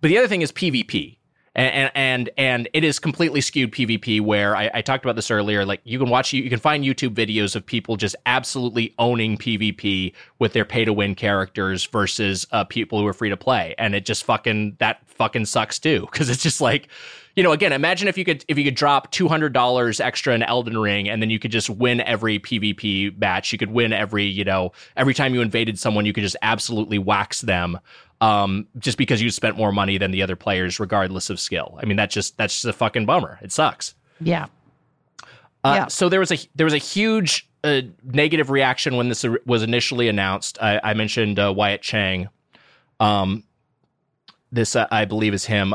But the other thing is PvP. And, and and it is completely skewed PvP. Where I, I, talked about this earlier, like you can watch, you can find YouTube videos of people just absolutely owning PvP with their pay to win characters versus uh, people who are free to play, and it just fucking that fucking sucks too because it's just like you know, again, imagine if you could if you could drop two hundred dollars extra in Elden Ring, and then you could just win every PvP match. You could win every, you know, every time you invaded someone, you could just absolutely wax them, um, just because you spent more money than the other players, regardless of skill. I mean, that's just that's just a fucking bummer. It sucks. Yeah. Uh, yeah. So there was a there was a huge uh, negative reaction when this was initially announced. I, I mentioned uh, Wyatt Chang. Um, this uh, I believe is him.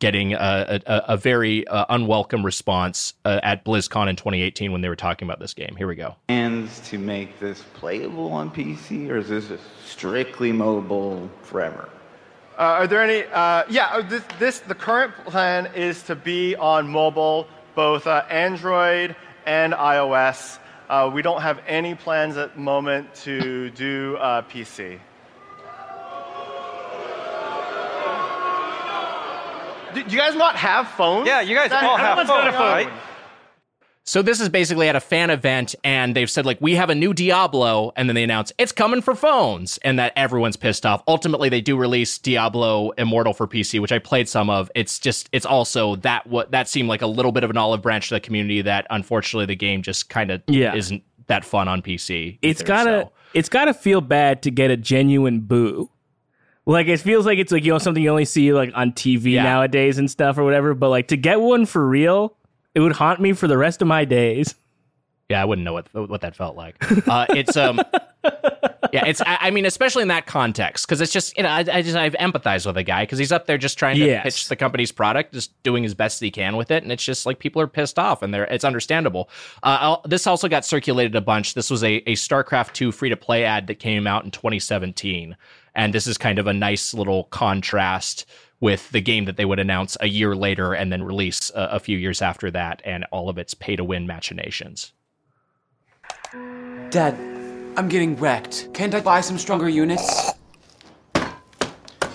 Getting a, a, a very uh, unwelcome response uh, at BlizzCon in 2018 when they were talking about this game. Here we go. Plans to make this playable on PC, or is this strictly mobile forever? Uh, are there any? Uh, yeah, uh, this, this, the current plan is to be on mobile, both uh, Android and iOS. we don't have any plans at the moment to do PC. Do you guys not have phones? Yeah, you guys all have phones, right? So this is basically at a fan event, and they've said like we have a new Diablo, and then they announce it's coming for phones, and that everyone's pissed off. Ultimately, they do release Diablo Immortal for PC, which I played some of. It's just it's also that what that seemed like a little bit of an olive branch to the community that unfortunately the game just kind of yeah. isn't that fun on PC. It's gotta so. it's gotta feel bad to get a genuine boo like it feels like it's like you know something you only see like on TV yeah. nowadays and stuff or whatever. But like to get one for real, it would haunt me for the rest of my days. Yeah, I wouldn't know what what that felt like. Uh, it's um, [LAUGHS] yeah, it's I, I, mean, especially in that context, because it's just you know I, I just I empathize with the guy because he's up there just trying to yes. pitch the company's product, just doing his best he can with it, and it's just like people are pissed off, and they're it's understandable. Uh, this also got circulated a bunch. This was a a StarCraft two free to play ad that came out in 2017 and this is kind of a nice little contrast with the game that they would announce a year later and then release a, a few years after that, and all of its pay to win machinations. Dad, I'm getting wrecked. Can't I buy some stronger units?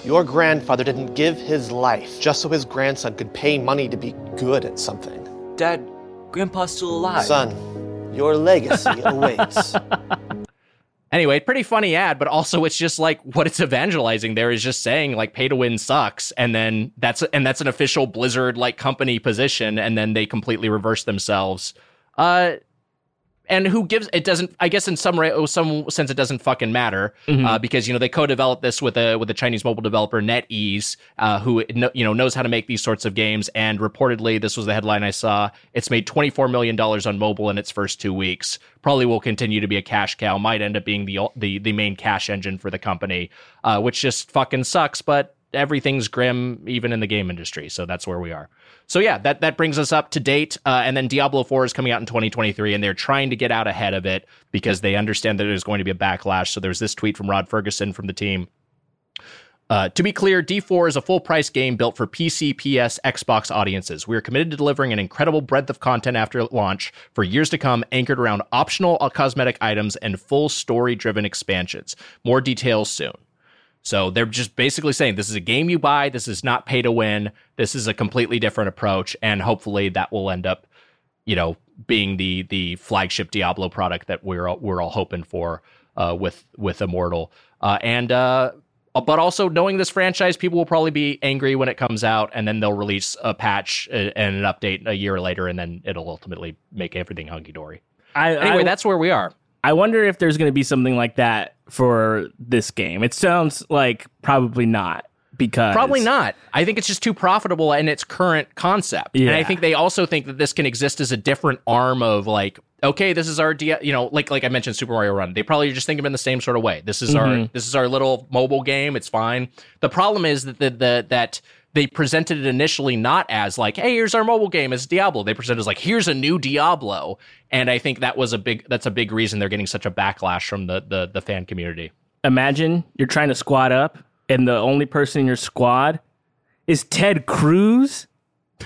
Your grandfather didn't give his life just so his grandson could pay money to be good at something. Dad, Grandpa's still alive. Son, your legacy awaits. [LAUGHS] Anyway, pretty funny ad, but also it's just like what it's evangelizing there is just saying like pay to win sucks, and then that's and that's an official Blizzard like company position, and then they completely reverse themselves. Uh, and who gives it doesn't i guess in some oh, some sense it doesn't fucking matter mm-hmm. uh, because you know they co-developed this with a with a chinese mobile developer netease uh, who you know knows how to make these sorts of games. And reportedly this was the headline i saw. It's made 24 million dollars on mobile in its first two weeks. Probably will continue to be a cash cow. Might end up being the the, the main cash engine for the company uh, which just fucking sucks but everything's grim even in the game industry. So that's where we are so yeah, that that brings us up to date. Uh, and then Diablo 4 is coming out in 2023, and they're trying to get out ahead of it because they understand that there's going to be a backlash. So there's this tweet from Rod Ferguson from the team. Uh, to be clear, D4 is a full price game built for PC, PS, Xbox audiences. We are committed to delivering an incredible breadth of content after launch for years to come, anchored around optional cosmetic items and full story driven expansions. More details soon. So they're just basically saying this is a game you buy. This is not pay to win. This is a completely different approach, and hopefully that will end up, you know, being the the flagship Diablo product that we're all, we're all hoping for uh, with with Immortal. Uh, and uh, but also knowing this franchise, people will probably be angry when it comes out, and then they'll release a patch uh, and an update a year later, and then it'll ultimately make everything hunky dory. I, Anyway, I, that's where we are. I wonder if there's going to be something like that for this game. It sounds like probably not. because Probably not. I think it's just too profitable in its current concept. And I think they also think that this can exist as a different arm of like, okay, this is our D- you know, like like I mentioned Super Mario Run. They probably just think of it in the same sort of way. This is our mm-hmm. this is our little mobile game. It's fine. The problem is that the, the that they presented it initially not as like, hey, here's our mobile game, it's Diablo. They presented it as like, here's a new Diablo. And I think that was a big that's a big reason they're getting such a backlash from the the, the fan community. imagine you're trying to squad up and the only person in your squad is Ted Cruz. [LAUGHS]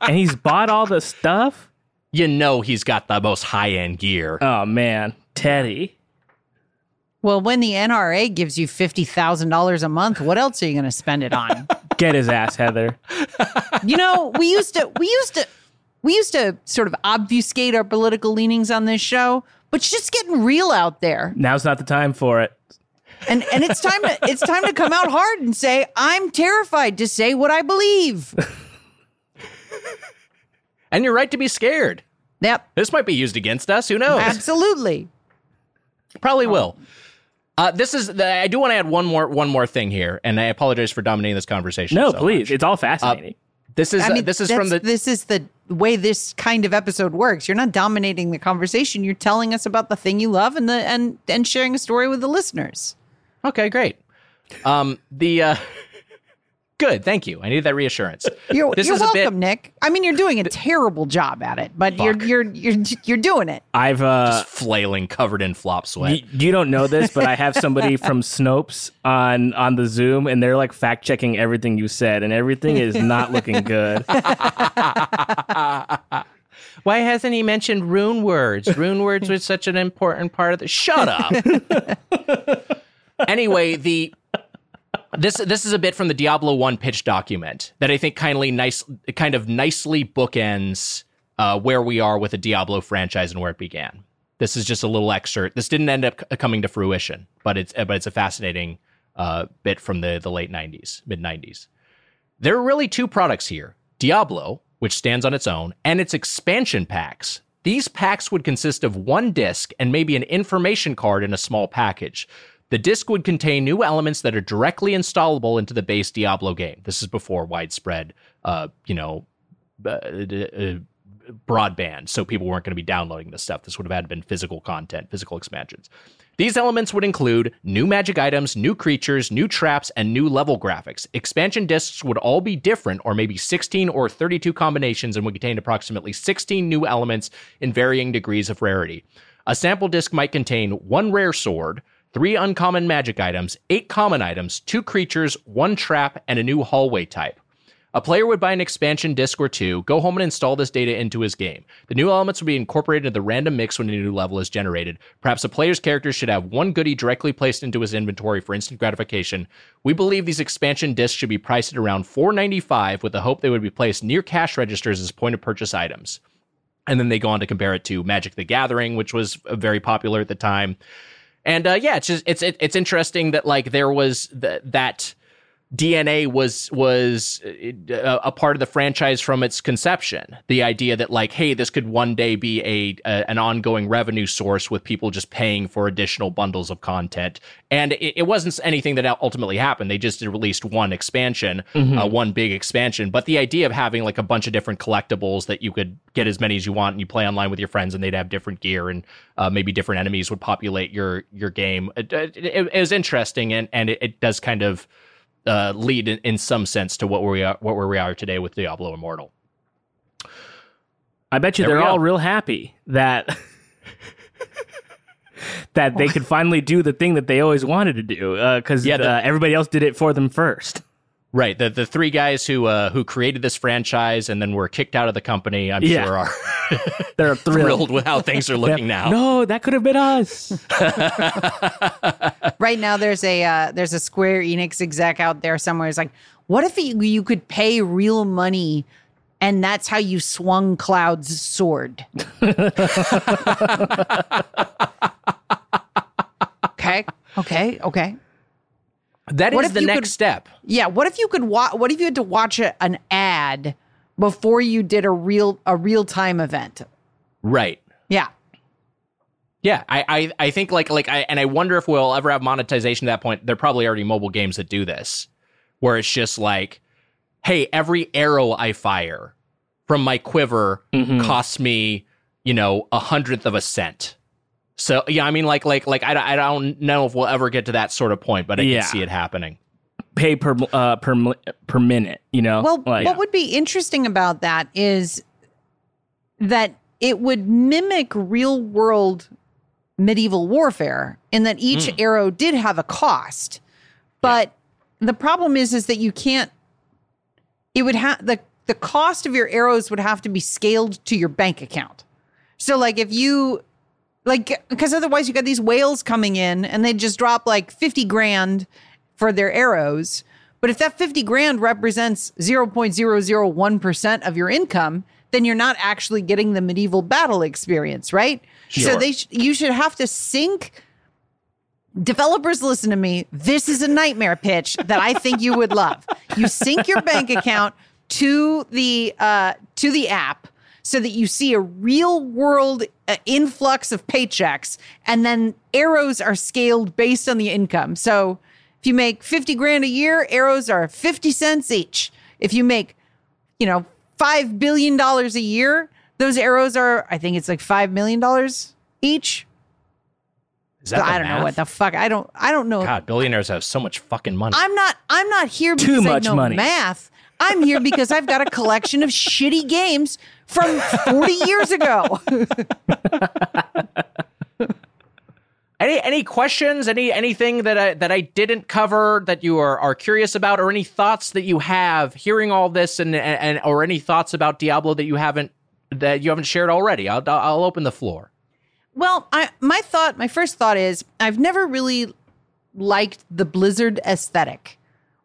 and he's bought all the stuff. You know he's got the most high end gear. Oh man, Teddy. Well, when the NRA gives you fifty thousand dollars a month, what else are you going to spend it on? [LAUGHS] Get his ass, Heather. you know, we used to, we used to, we used to sort of obfuscate our political leanings on this show, but it's just getting real out there, Now's not the time for it. and and it's time to it's time to come out hard and say I'm terrified to say what I believe. [LAUGHS] And you're right to be scared. Yep, This might be used against us. Who knows? absolutely. Probably oh. will. Uh, this is. The, I do want to add one more one more thing here, and I apologize for dominating this conversation. No, so please. much. It's all fascinating. This is I mean, uh, this is from the. this is the way this kind of episode works. You're not dominating the conversation. You're telling us about the thing you love and the and and sharing a story with the listeners. okay, great. Um, the. Good. Thank you. I needed that reassurance. [LAUGHS] You're, This you're is a bit- welcome, Nick. I mean, you're doing a terrible job at it, but you're you're you're you're doing it. I've uh Flailing, covered in flop sweat. y- you don't know this, but I have somebody [LAUGHS] from Snopes on on the Zoom, and they're like fact checking everything you said, and everything is not looking good. [LAUGHS] Why hasn't he mentioned rune words? Rune words was such an important part of the. Shut up. anyway, the this this is a bit from the Diablo One pitch document that I think kindly nice kind of nicely bookends uh, where we are with the Diablo franchise and where it began. This is just a little excerpt. This didn't end up coming to fruition, but it's but it's a fascinating uh, bit from the the late '90s, mid '90s. There are really two products here Diablo, which stands on its own, and its expansion packs. These packs would consist of one disc and maybe an information card in a small package. The disc would contain new elements that are directly installable into the base Diablo game. This is before widespread, uh, you know, uh, uh, broadband, so people weren't going to be downloading this stuff. This would have had been physical content, physical expansions. These elements would include new magic items, new creatures, new traps, and new level graphics. Expansion discs would all be different, or maybe 16 or 32 combinations, and would contain approximately 16 new elements in varying degrees of rarity. A sample disc might contain one rare sword, three uncommon magic items, eight common items, two creatures, one trap, and a new hallway type. A player would buy an expansion disc or two, go home and install this data into his game. The new elements would be incorporated into the random mix when a new level is generated. Perhaps a player's character should have one goodie directly placed into his inventory for instant gratification. We believe these expansion discs should be priced at around $4.95 with the hope they would be placed near cash registers as point of purchase items. And then they go on to compare it to Magic the Gathering, which was uh, very popular at the time. And uh, yeah, it's just it's it, it's interesting that like there was th- that DNA was was uh, a part of the franchise from its conception. The idea that like, hey, this could one day be a, a an ongoing revenue source with people just paying for additional bundles of content. And it, it wasn't anything that ultimately happened. They just released one expansion, uh, one big expansion. But the idea of having like a bunch of different collectibles that you could get as many as you want, and you play online with your friends, and they'd have different gear, and uh, maybe different enemies would populate your your game. It, it, it was interesting, and and it does kind of uh, lead in, in some sense to what we are what where we are today with Diablo Immortal. I bet you There they're all real happy that [LAUGHS] that they could finally do the thing that they always wanted to do because Yeah, the- uh, everybody else did it for them first. Right, the the three guys who uh, who created this franchise and then were kicked out of the company, I'm Yeah. sure are [LAUGHS] They're [LAUGHS] thrilled. thrilled with how things are [LAUGHS] looking now. No, that could have been us. Right now, there's a uh, there's a Square Enix exec out there somewhere. It's like, what if you, you could pay real money, and that's how you swung Cloud's sword? okay, okay, okay. That What is the next could- step. Yeah. What if you could watch? What if you had to watch a, an ad before you did a real a real time event? Right. Yeah. Yeah, I, I, I think like like I and I wonder if we'll ever have monetization at that point. There are probably already mobile games that do this, where it's just like, hey, every arrow I fire from my quiver Mhm. costs me, you know, a hundredth of a cent. So yeah, I mean, like like like I, I don't know if we'll ever get to that sort of point, but I Yeah. can see it happening. Pay per uh, per per minute. You know. Well, Like- what would be interesting about that is that it would mimic real world medieval warfare in that each Hmm. arrow did have a cost. But the problem is is that you can't it would have the the cost of your arrows would have to be scaled to your bank account. So like if you like because otherwise you got these whales coming in and they just drop like 50 grand for their arrows. But if that 50 grand represents 0.001% of your income, then you're not actually getting the medieval battle experience, right? Sure. So they sh- you should have to sink developers listen to me. This is a nightmare pitch that I think you would love. You sync your bank account to the uh, to the app so that you see a real world uh, influx of paychecks, and then arrows are scaled based on the income. So if you make fifty grand a year, arrows are fifty cents each. If you make you know five billion dollars a year, those arrows are I think it's like five million dollars each. Is that I don't know what the fuck. I don't. I don't know. God, billionaires have so much fucking money. I'm not. I'm not here because Too much money. math. I'm here because I've got a collection of shitty games from 40 years ago. [LAUGHS] Any any questions? Any anything that I that I didn't cover that you are, are curious about, or any thoughts that you have hearing all this, and, and, and or any thoughts about Diablo that you haven't that you haven't shared already? I'll I'll open the floor. well, I my thought, my first thought is I've never really liked the Blizzard aesthetic.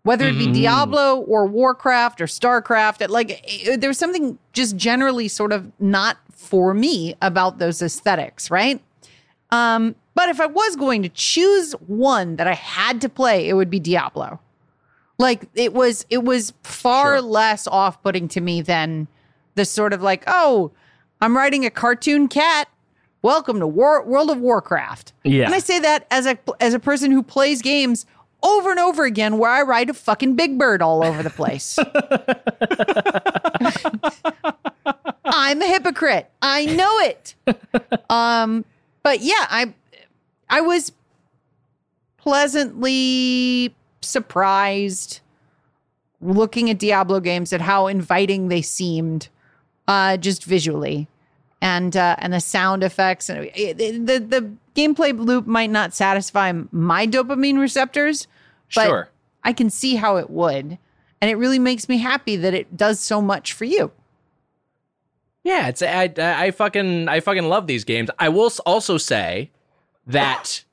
Whether it be Diablo or Warcraft or Starcraft, it, like there's something just generally sort of not for me about those aesthetics, right? Um, but if I was going to choose one that I had to play, it would be Diablo. Like it was it was far Sure. less off-putting to me than the sort of like, oh, I'm riding a cartoon cat. Welcome to War- World of Warcraft. Yeah. And I say that as a as a person who plays games over and over again where I ride a fucking big bird all over the place. [LAUGHS] I'm a hypocrite. I know it. Um, but yeah, I I was pleasantly surprised looking at Diablo games at how inviting they seemed, uh, just visually, and uh, and the sound effects and it, it- the the gameplay loop might not satisfy my dopamine receptors, but Sure. I can see how it would, and it really makes me happy that it does so much for you. Yeah, it's I, I fucking I fucking love these games. I will also say that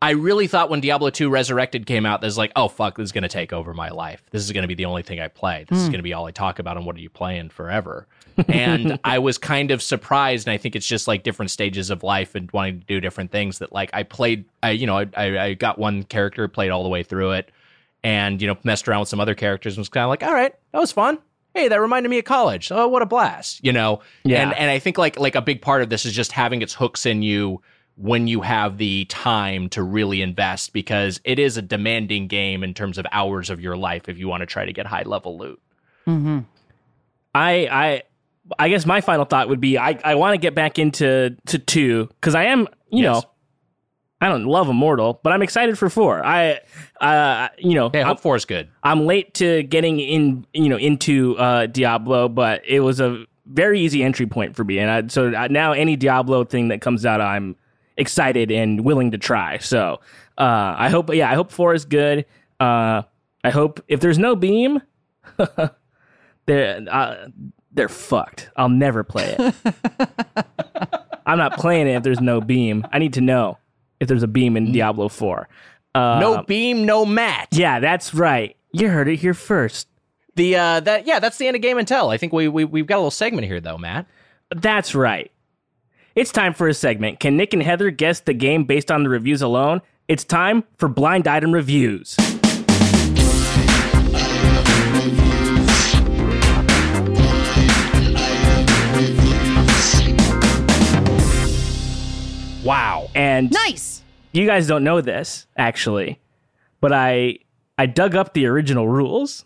I really thought when Diablo 2 Resurrected came out, there's like, oh fuck, this is gonna take over my life. This is gonna be the only thing I play. This is hmm. gonna be all I talk about and what are you playing forever. And I was kind of surprised, and I think it's just like different stages of life and wanting to do different things that like I played I you know, I I, got one character, played all the way through it, and you know, messed around with some other characters and was kind of like, all right, that was fun hey, that reminded me of college. Oh, what a blast, you know? Yeah. And and I think like like a big part of this is just having its hooks in you when you have the time to really invest because it is a demanding game in terms of hours of your life if you want to try to get high level loot. Mm-hmm. I I I guess my final thought would be I, I want to get back into to two because I am you Yes. know I don't love Immortal, but I'm excited for four. I uh you know Hey, I'm, Hope 4 is good. I'm late to getting in you know into uh Diablo, but it was a very easy entry point for me, and I, so now any Diablo thing that comes out, I'm excited and willing to try. So uh I hope yeah I hope four is good. Uh I hope if there's no beam, [LAUGHS] they're uh, they're fucked. I'll never play it. [LAUGHS] I'm not playing it if there's no beam. I need to know if there's a beam in Diablo 4. Uh, No beam, no match. Yeah, that's right. You heard it here first. The uh that yeah, that's the end of game and tell. I think we, we we've got a little segment here though, Matt. That's right. It's time for a segment. Can Nick and Heather guess the game based on the reviews alone? It's time for blind item reviews. Wow. And Nice. you guys don't know this actually, but I I dug up the original rules,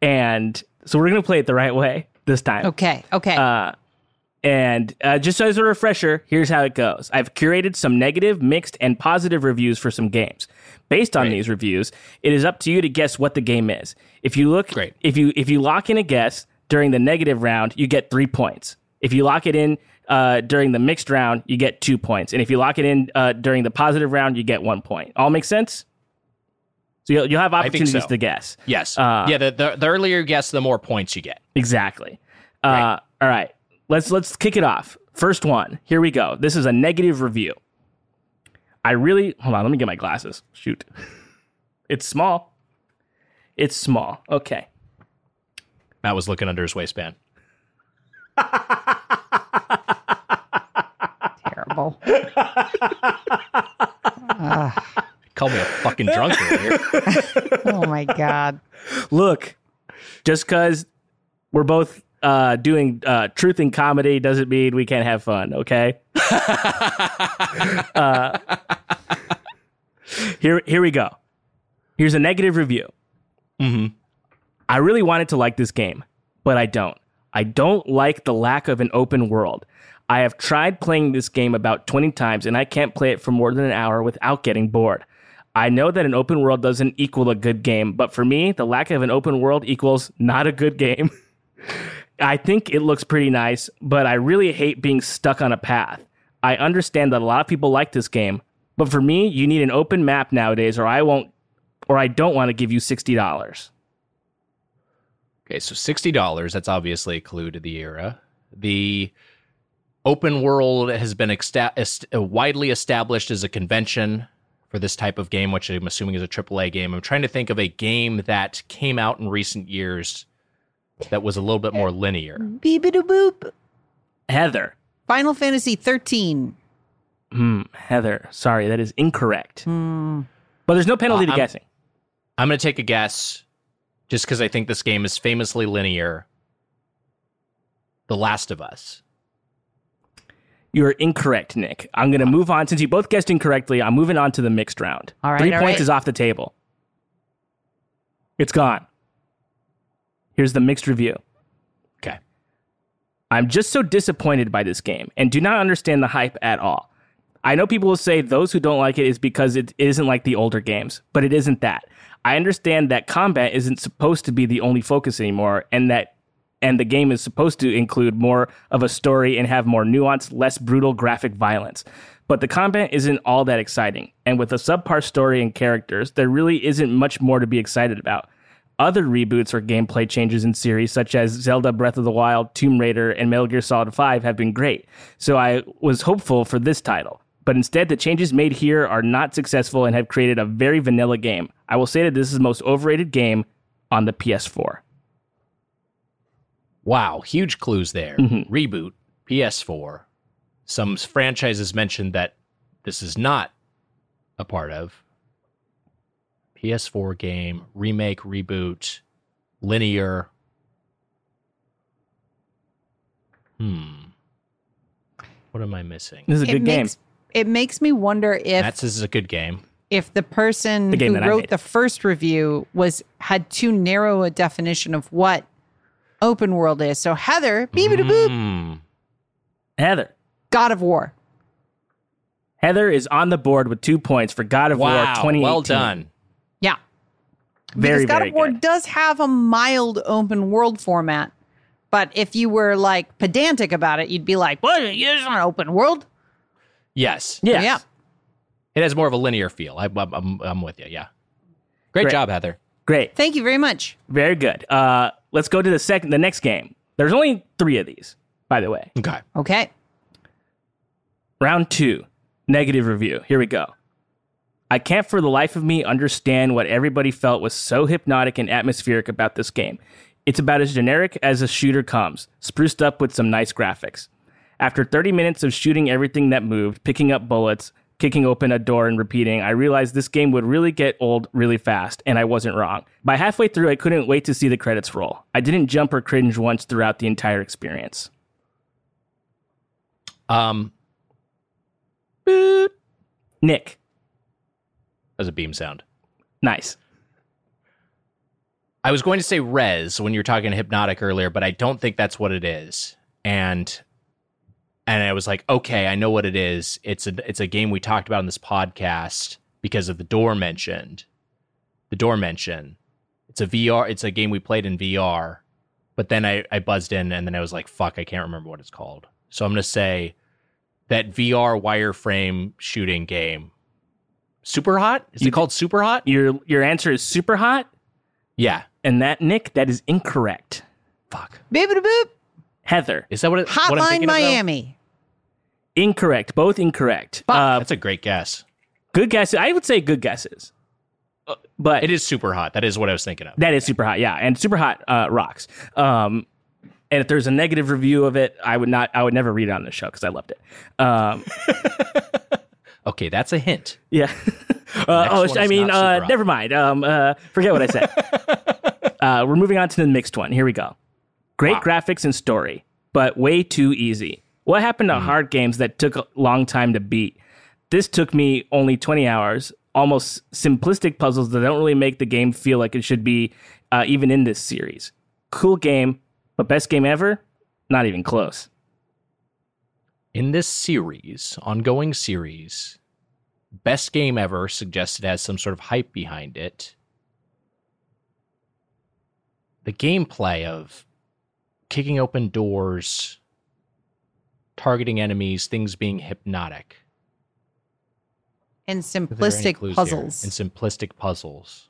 and so we're gonna play it the right way this time. Okay. Okay. Uh, and uh, just as a refresher, here's how it goes. I've curated some negative, mixed, and positive reviews for some games. Based on these reviews, it is up to you to guess what the game is. If you look, Great. If you if you lock in a guess during the negative round, you get three points. If you lock it in uh, during the mixed round, you get two points. And if you lock it in uh, during the positive round, you get one point. All makes sense. So you'll, you'll have opportunities so. to guess. Yes. Uh, yeah. The, the the earlier you guess, the more points you get. Exactly. Uh, all right. Let's let's kick it off. First one. Here we go. This is a negative review. I really hold on. Let me get my glasses. Shoot. [LAUGHS] It's small. It's small. Okay. Matt was looking under his waistband. [LAUGHS] Terrible. [LAUGHS] [SIGHS] Call me a fucking drunk earlier. [LAUGHS] Oh my god. Look, just because we're both uh, doing uh, truth and comedy doesn't mean we can't have fun. Okay. [LAUGHS] uh, here, here we go. Here's a negative review. Mhm. I really wanted to like this game, but I don't. I don't like the lack of an open world. I have tried playing this game about 20 times and I can't play it for more than an hour without getting bored. I know that an open world doesn't equal a good game, but for me, the lack of an open world equals not a good game. [LAUGHS] I think it looks pretty nice, but I really hate being stuck on a path. I understand that a lot of people like this game, but for me, you need an open map nowadays or I won't or I don't want to give you $60. Okay, so sixty dollars. That's obviously a clue to the era. The open world has been exta- est- uh, widely established as a convention for this type of game, which I'm assuming is a AAA game. I'm trying to think of a game that came out in recent years that was a little bit more linear. Beep boop. Heather. Final Fantasy 13. Hmm, Heather, sorry, that is incorrect. But there's no penalty Uh, to I'm- guessing. I'm going to take a guess, just because I think this game is famously linear. The Last of Us. You are incorrect, Nick. I'm going to move on. Since you both guessed incorrectly, I'm moving on to the mixed round. All right, Three all points right. is off the table. It's gone. Here's the mixed review. Okay. I'm just so disappointed by this game and do not understand the hype at all. I know people will say those who don't like it is because it isn't like the older games, but it isn't that. I understand that combat isn't supposed to be the only focus anymore and that and the game is supposed to include more of a story and have more nuanced, less brutal graphic violence. But the combat isn't all that exciting, and with a subpar story and characters, there really isn't much more to be excited about. Other reboots or gameplay changes in series such as Zelda Breath of the Wild, Tomb Raider, and Metal Gear Solid 5 have been great. So I was hopeful for this title. But instead, the changes made here are not successful and have created a very vanilla game. I will say that this is the most overrated game on the PS4. Wow, huge clues there. Reboot, PS4. Some franchises mentioned that this is not a part of. PS4 game, remake, reboot, linear. Hmm. What am I missing? This is a It good game. makes, it makes me wonder if That's this is a good game. if the person The who wrote the first review was had too narrow a definition of what open world is. So Heather, beep boop, boop, Hmm. Heather. God of War. Heather is on the board with two points for God of War Wow, 2018. well done. Yeah. Very, because God very of War good. does have a mild open world format. But if you were like pedantic about it, you'd be like, "What? It's not open world." Yes. Yes. Yeah. It has more of a linear feel. I, I'm, I'm, I'm with you. Yeah. Great, Great. job, Heather. Great. Thank you very much. Very good. Uh, let's go to the second, the next game. There's only three of these, by the way. Okay. Okay. Round two, negative review. Here we go. I can't for the life of me understand what everybody felt was so hypnotic and atmospheric about this game. It's about as generic as a shooter comes, spruced up with some nice graphics. After 30 minutes of shooting everything that moved, picking up bullets, kicking open a door, and repeating, I realized this game would really get old really fast, and I wasn't wrong. By halfway through, I couldn't wait to see the credits roll. I didn't jump or cringe once throughout the entire experience. Um. Nick. As a beam sound. Nice. I was going to say Rez when you were talking hypnotic earlier, but I don't think that's what it is. And and I was like, okay, I know what it is. It's a it's a game we talked about in this podcast because of the door mentioned. The door mention. It's a VR. It's a game we played in VR, but then I I buzzed in and then I was like, fuck, I can't remember what it's called. So I'm gonna say that VR wireframe shooting game. Super hot? Is You- it called Super hot? Your your answer is super hot, Yeah. and that Nick, that is incorrect. Fuck. Boop boop boop. Heather, Is that what it? what I'm Hotline thinking of, though? Miami. incorrect. Both incorrect. Uh, That's a great guess. good guess. I would say good guesses, Uh, but It is super hot. That is what I was thinking of. That is super hot, yeah, and super hot uh, rocks. Um, and if there's a negative review of it, I would not, I would never read it on the show because I loved it. Um, [LAUGHS] Okay, that's a hint. yeah. [LAUGHS] uh, oh, one I mean, uh, never mind. Um, uh, forget what I said. [LAUGHS] uh, we're moving on to the mixed one. Here we go. Great Wow. graphics and story, but way too easy. What happened to Hmm. hard games that took a long time to beat? This took me only 20 hours. Almost simplistic puzzles that don't really make the game feel like it should be, uh, even in this series. Cool game, but best game ever? Not even close. In this series, ongoing series, best game ever suggested has some sort of hype behind it. The gameplay of kicking open doors, targeting enemies, things being hypnotic. And Are there any simplistic clues here? puzzles. And simplistic puzzles.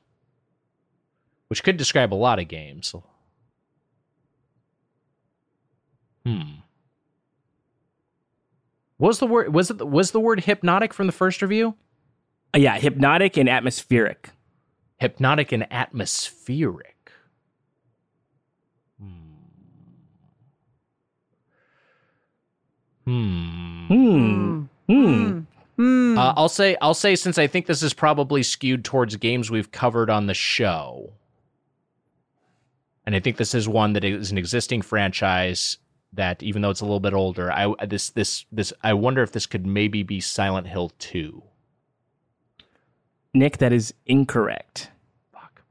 Which could describe a lot of games. Hmm. Was the word was it was the word hypnotic from the first review? Uh, yeah, hypnotic and atmospheric. Hypnotic and atmospheric. Hmm. Hmm. Hmm. Hmm. Uh, I'll say I'll say since I think this is probably skewed towards games we've covered on the show, and I think this is one that is an existing franchise that even though it's a little bit older, I this this this I wonder if this could maybe be Silent Hill two. Nick, that is incorrect. Fuck.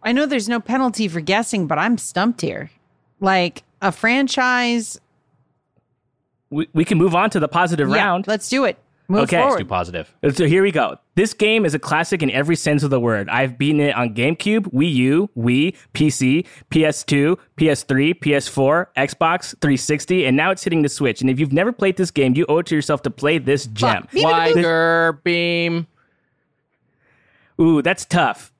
I know there's no penalty for guessing, but I'm stumped here. Like a franchise. We, we can move on to the positive Yeah, round. let's do it. Move Okay. Let's do positive. So here we go. This game is a classic in every sense of the word. I've beaten it on GameCube, Wii U, Wii, PC, PS2, PS3, PS4, Xbox 360, and now it's hitting the Switch. And if you've never played this game, you owe it to yourself to play this gem. Wiger beam. Ooh, that's tough.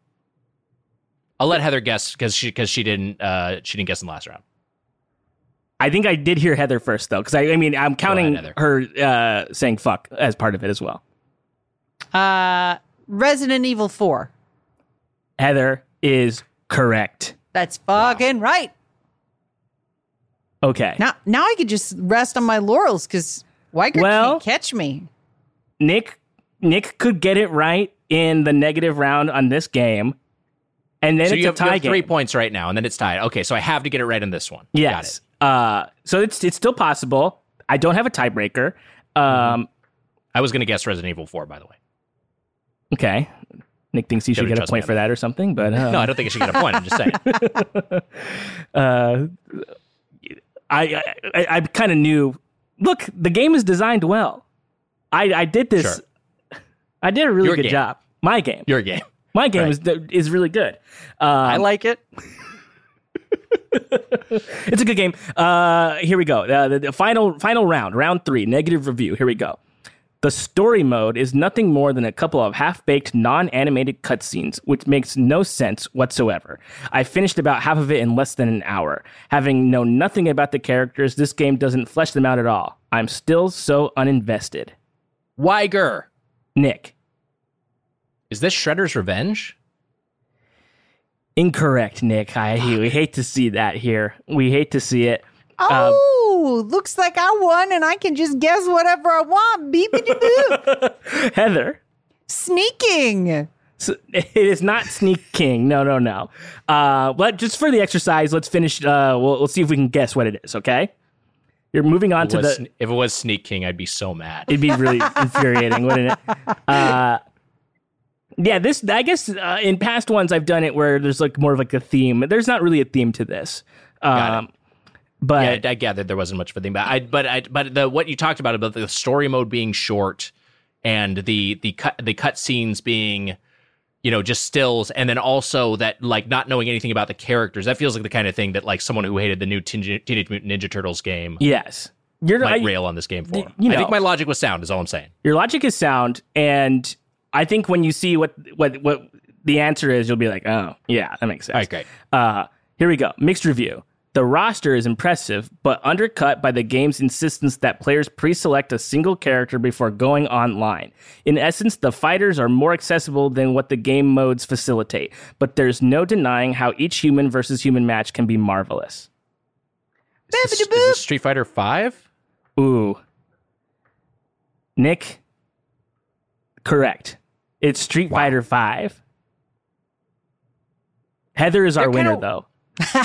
I'll let Heather guess because she because she didn't uh she didn't guess in the last round. I think I did hear Heather first though, because I, I mean I'm counting Heather. her uh, saying "fuck" as part of it as well. Uh, Resident Evil 4. Heather is correct. That's fucking right. Okay, Now, now I could just rest on my laurels because Wiger Well- can't catch me. Nick Nick could get it right in the negative round on this game, and then so it's you a have, you have game. three points right now, and then it's tied. Okay, so I have to get it right in this one. Got Yes. It. Uh, so it's it's still possible. I don't have a tiebreaker. Um, I was going to guess Resident Evil 4, by the way. okay. Nick thinks he should Gotta get a point for that or something, but [LAUGHS] uh, No, I don't think he should get a point. I'm just saying. [LAUGHS] uh, I I, I, I kind of knew. Look, the game is designed well. I I did this. Sure. I did a really Your good game. job. My game. Your game. My game Right. is is really good. Um, I like it. [LAUGHS] It's a good game. Uh, here we go. Uh, the, the final final round, round three, negative review. Here we go. The story mode is nothing more than a couple of half-baked, non-animated cutscenes, which makes no sense whatsoever. I finished about half of it in less than an hour. Having known nothing about the characters, this game doesn't flesh them out at all. I'm still so uninvested. Wiger. Nick, Is this Shredder's Revenge? Incorrect. Nick, I we hate to see that here. We hate to see it. Oh, looks like I won and I can just guess whatever I want. Beep beep boop. [LAUGHS] Heather. Sneak King. So, it is not Sneak King. No, no, no. Uh, but just for the exercise, let's finish. Uh, we'll, we'll see if we can guess what it is. Okay. You're moving on to it, was, the. if it was Sneak King, I'd be so mad. It'd be really [LAUGHS] infuriating, wouldn't it? Uh, yeah, this. I guess uh, in past ones I've done it where there's like more of like a theme. There's not really a theme to this. Got Um, but yeah, I gathered there wasn't much of a thing, but I, but I, but the what you talked about about the story mode being short and the the cut the cut scenes being, you know, just stills, and then also that like not knowing anything about the characters. That feels like the kind of thing that like someone who hated the new Teenage, Teenage Mutant Ninja Turtles game yes, you're might I- rail on this game for. You know, I think my logic was sound. Is all I'm saying. your logic is sound, and I think when you see what what what the answer is, you'll be like, oh yeah, that makes sense. All right, great. Uh, here we go. Mixed review. The roster is impressive, but undercut by the game's insistence that players pre select a single character before going online. In essence, the fighters are more accessible than what the game modes facilitate, but there's no denying how each human versus human match can be marvelous. Is this, is this Street Fighter Five? Ooh. Nick, correct. It's Street Fighter 5. Heather is our winner, kinda- though.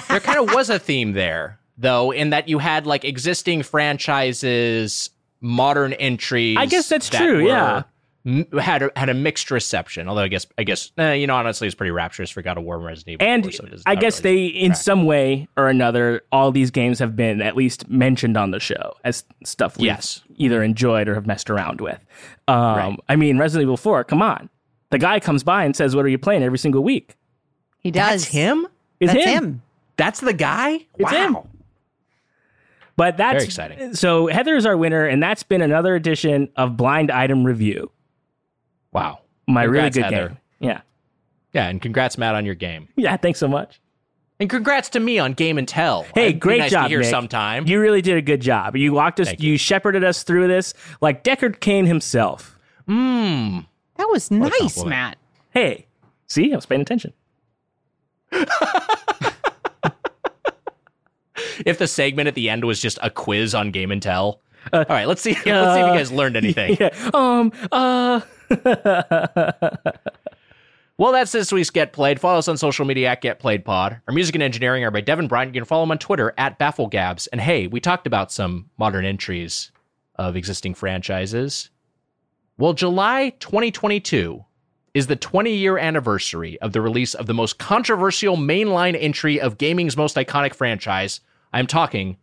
[LAUGHS] there kind of was a theme there, though, in that you had like existing franchises, modern entries. I guess that's that true, were- yeah. M- Had a, had a mixed reception, although I guess I guess eh, you know honestly it's pretty rapturous for God of War and Resident Evil. And 4, so I guess really they, in track. some way or another, all these games have been at least mentioned on the show as stuff we've Yes. either enjoyed or have messed around with. Um, Right. I mean, Resident Evil 4, come on. The guy comes by and says, What are you playing every single week? He does. That's him. It's That's him. him. That's the guy. It's wow. him. But that's Very exciting. So Heather is our winner, and that's been another edition of Blind Item Review. Wow. My Congrats, really good Heather. game. Yeah. Yeah, and congrats, Matt, on your game. Yeah, thanks so much. And congrats to me on Game and Tell. Hey, It'd be great nice job, to hear Nick. sometime. You really did a good job. You walked us, Thank you. shepherded us through this like Deckard Cain himself. Mmm. That was a nice. Matt. Hey, see, I was paying attention. If the segment at the end was just a quiz on Game and Tell. Uh, All right, let's see. [LAUGHS] let's see if you guys learned [LAUGHS] anything. Yeah. Um. Uh. [LAUGHS] Well, that's this week's Get Played. Follow us on social media at Get Played Pod. Our music and engineering are by Devin Bryant. You can follow him on Twitter at BaffleGabs. And hey, we talked about some modern entries of existing franchises. Well, July 2022 is the 20 year anniversary of the release of the most controversial mainline entry of gaming's most iconic franchise. I'm talking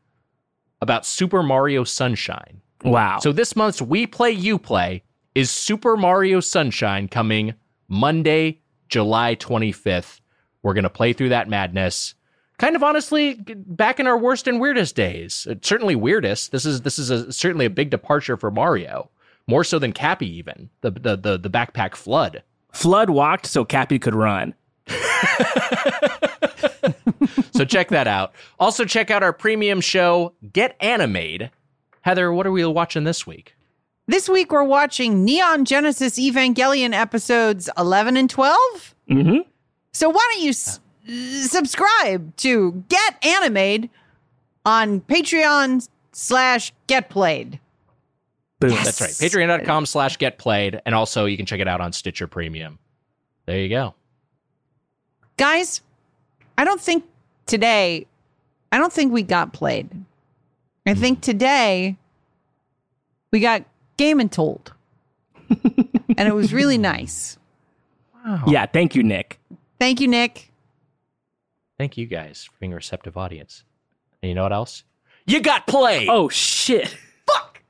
about Super Mario Sunshine. wow. So this month's We Play You Play is Super Mario Sunshine coming Monday, July 25th. We're going to play through that madness. Kind of honestly, back in our worst and weirdest days. Uh, Certainly weirdest. This is this is a, certainly a big departure for Mario. More so than Cappy even. The the the, the backpack FLUDD. FLUDD walked so Cappy could run. So check that out. Also check out our premium show Get Animated. Heather, what are we watching this week? This week we're watching Neon Genesis Evangelion episodes 11 and 12. Mm-hmm. So why don't you s- subscribe to Get Animated on Patreon slash Get Played. Boom. That's right. Patreon.com slash get played. And also you can check it out on Stitcher Premium. There you go. Guys, I don't think today, I don't think we got played. I think today we got game and told. [LAUGHS] and it was really nice. Wow. Yeah, thank you, Nick. Thank you, Nick. Thank you guys for being a receptive audience. And you know what else? You got play. Oh shit. Fuck.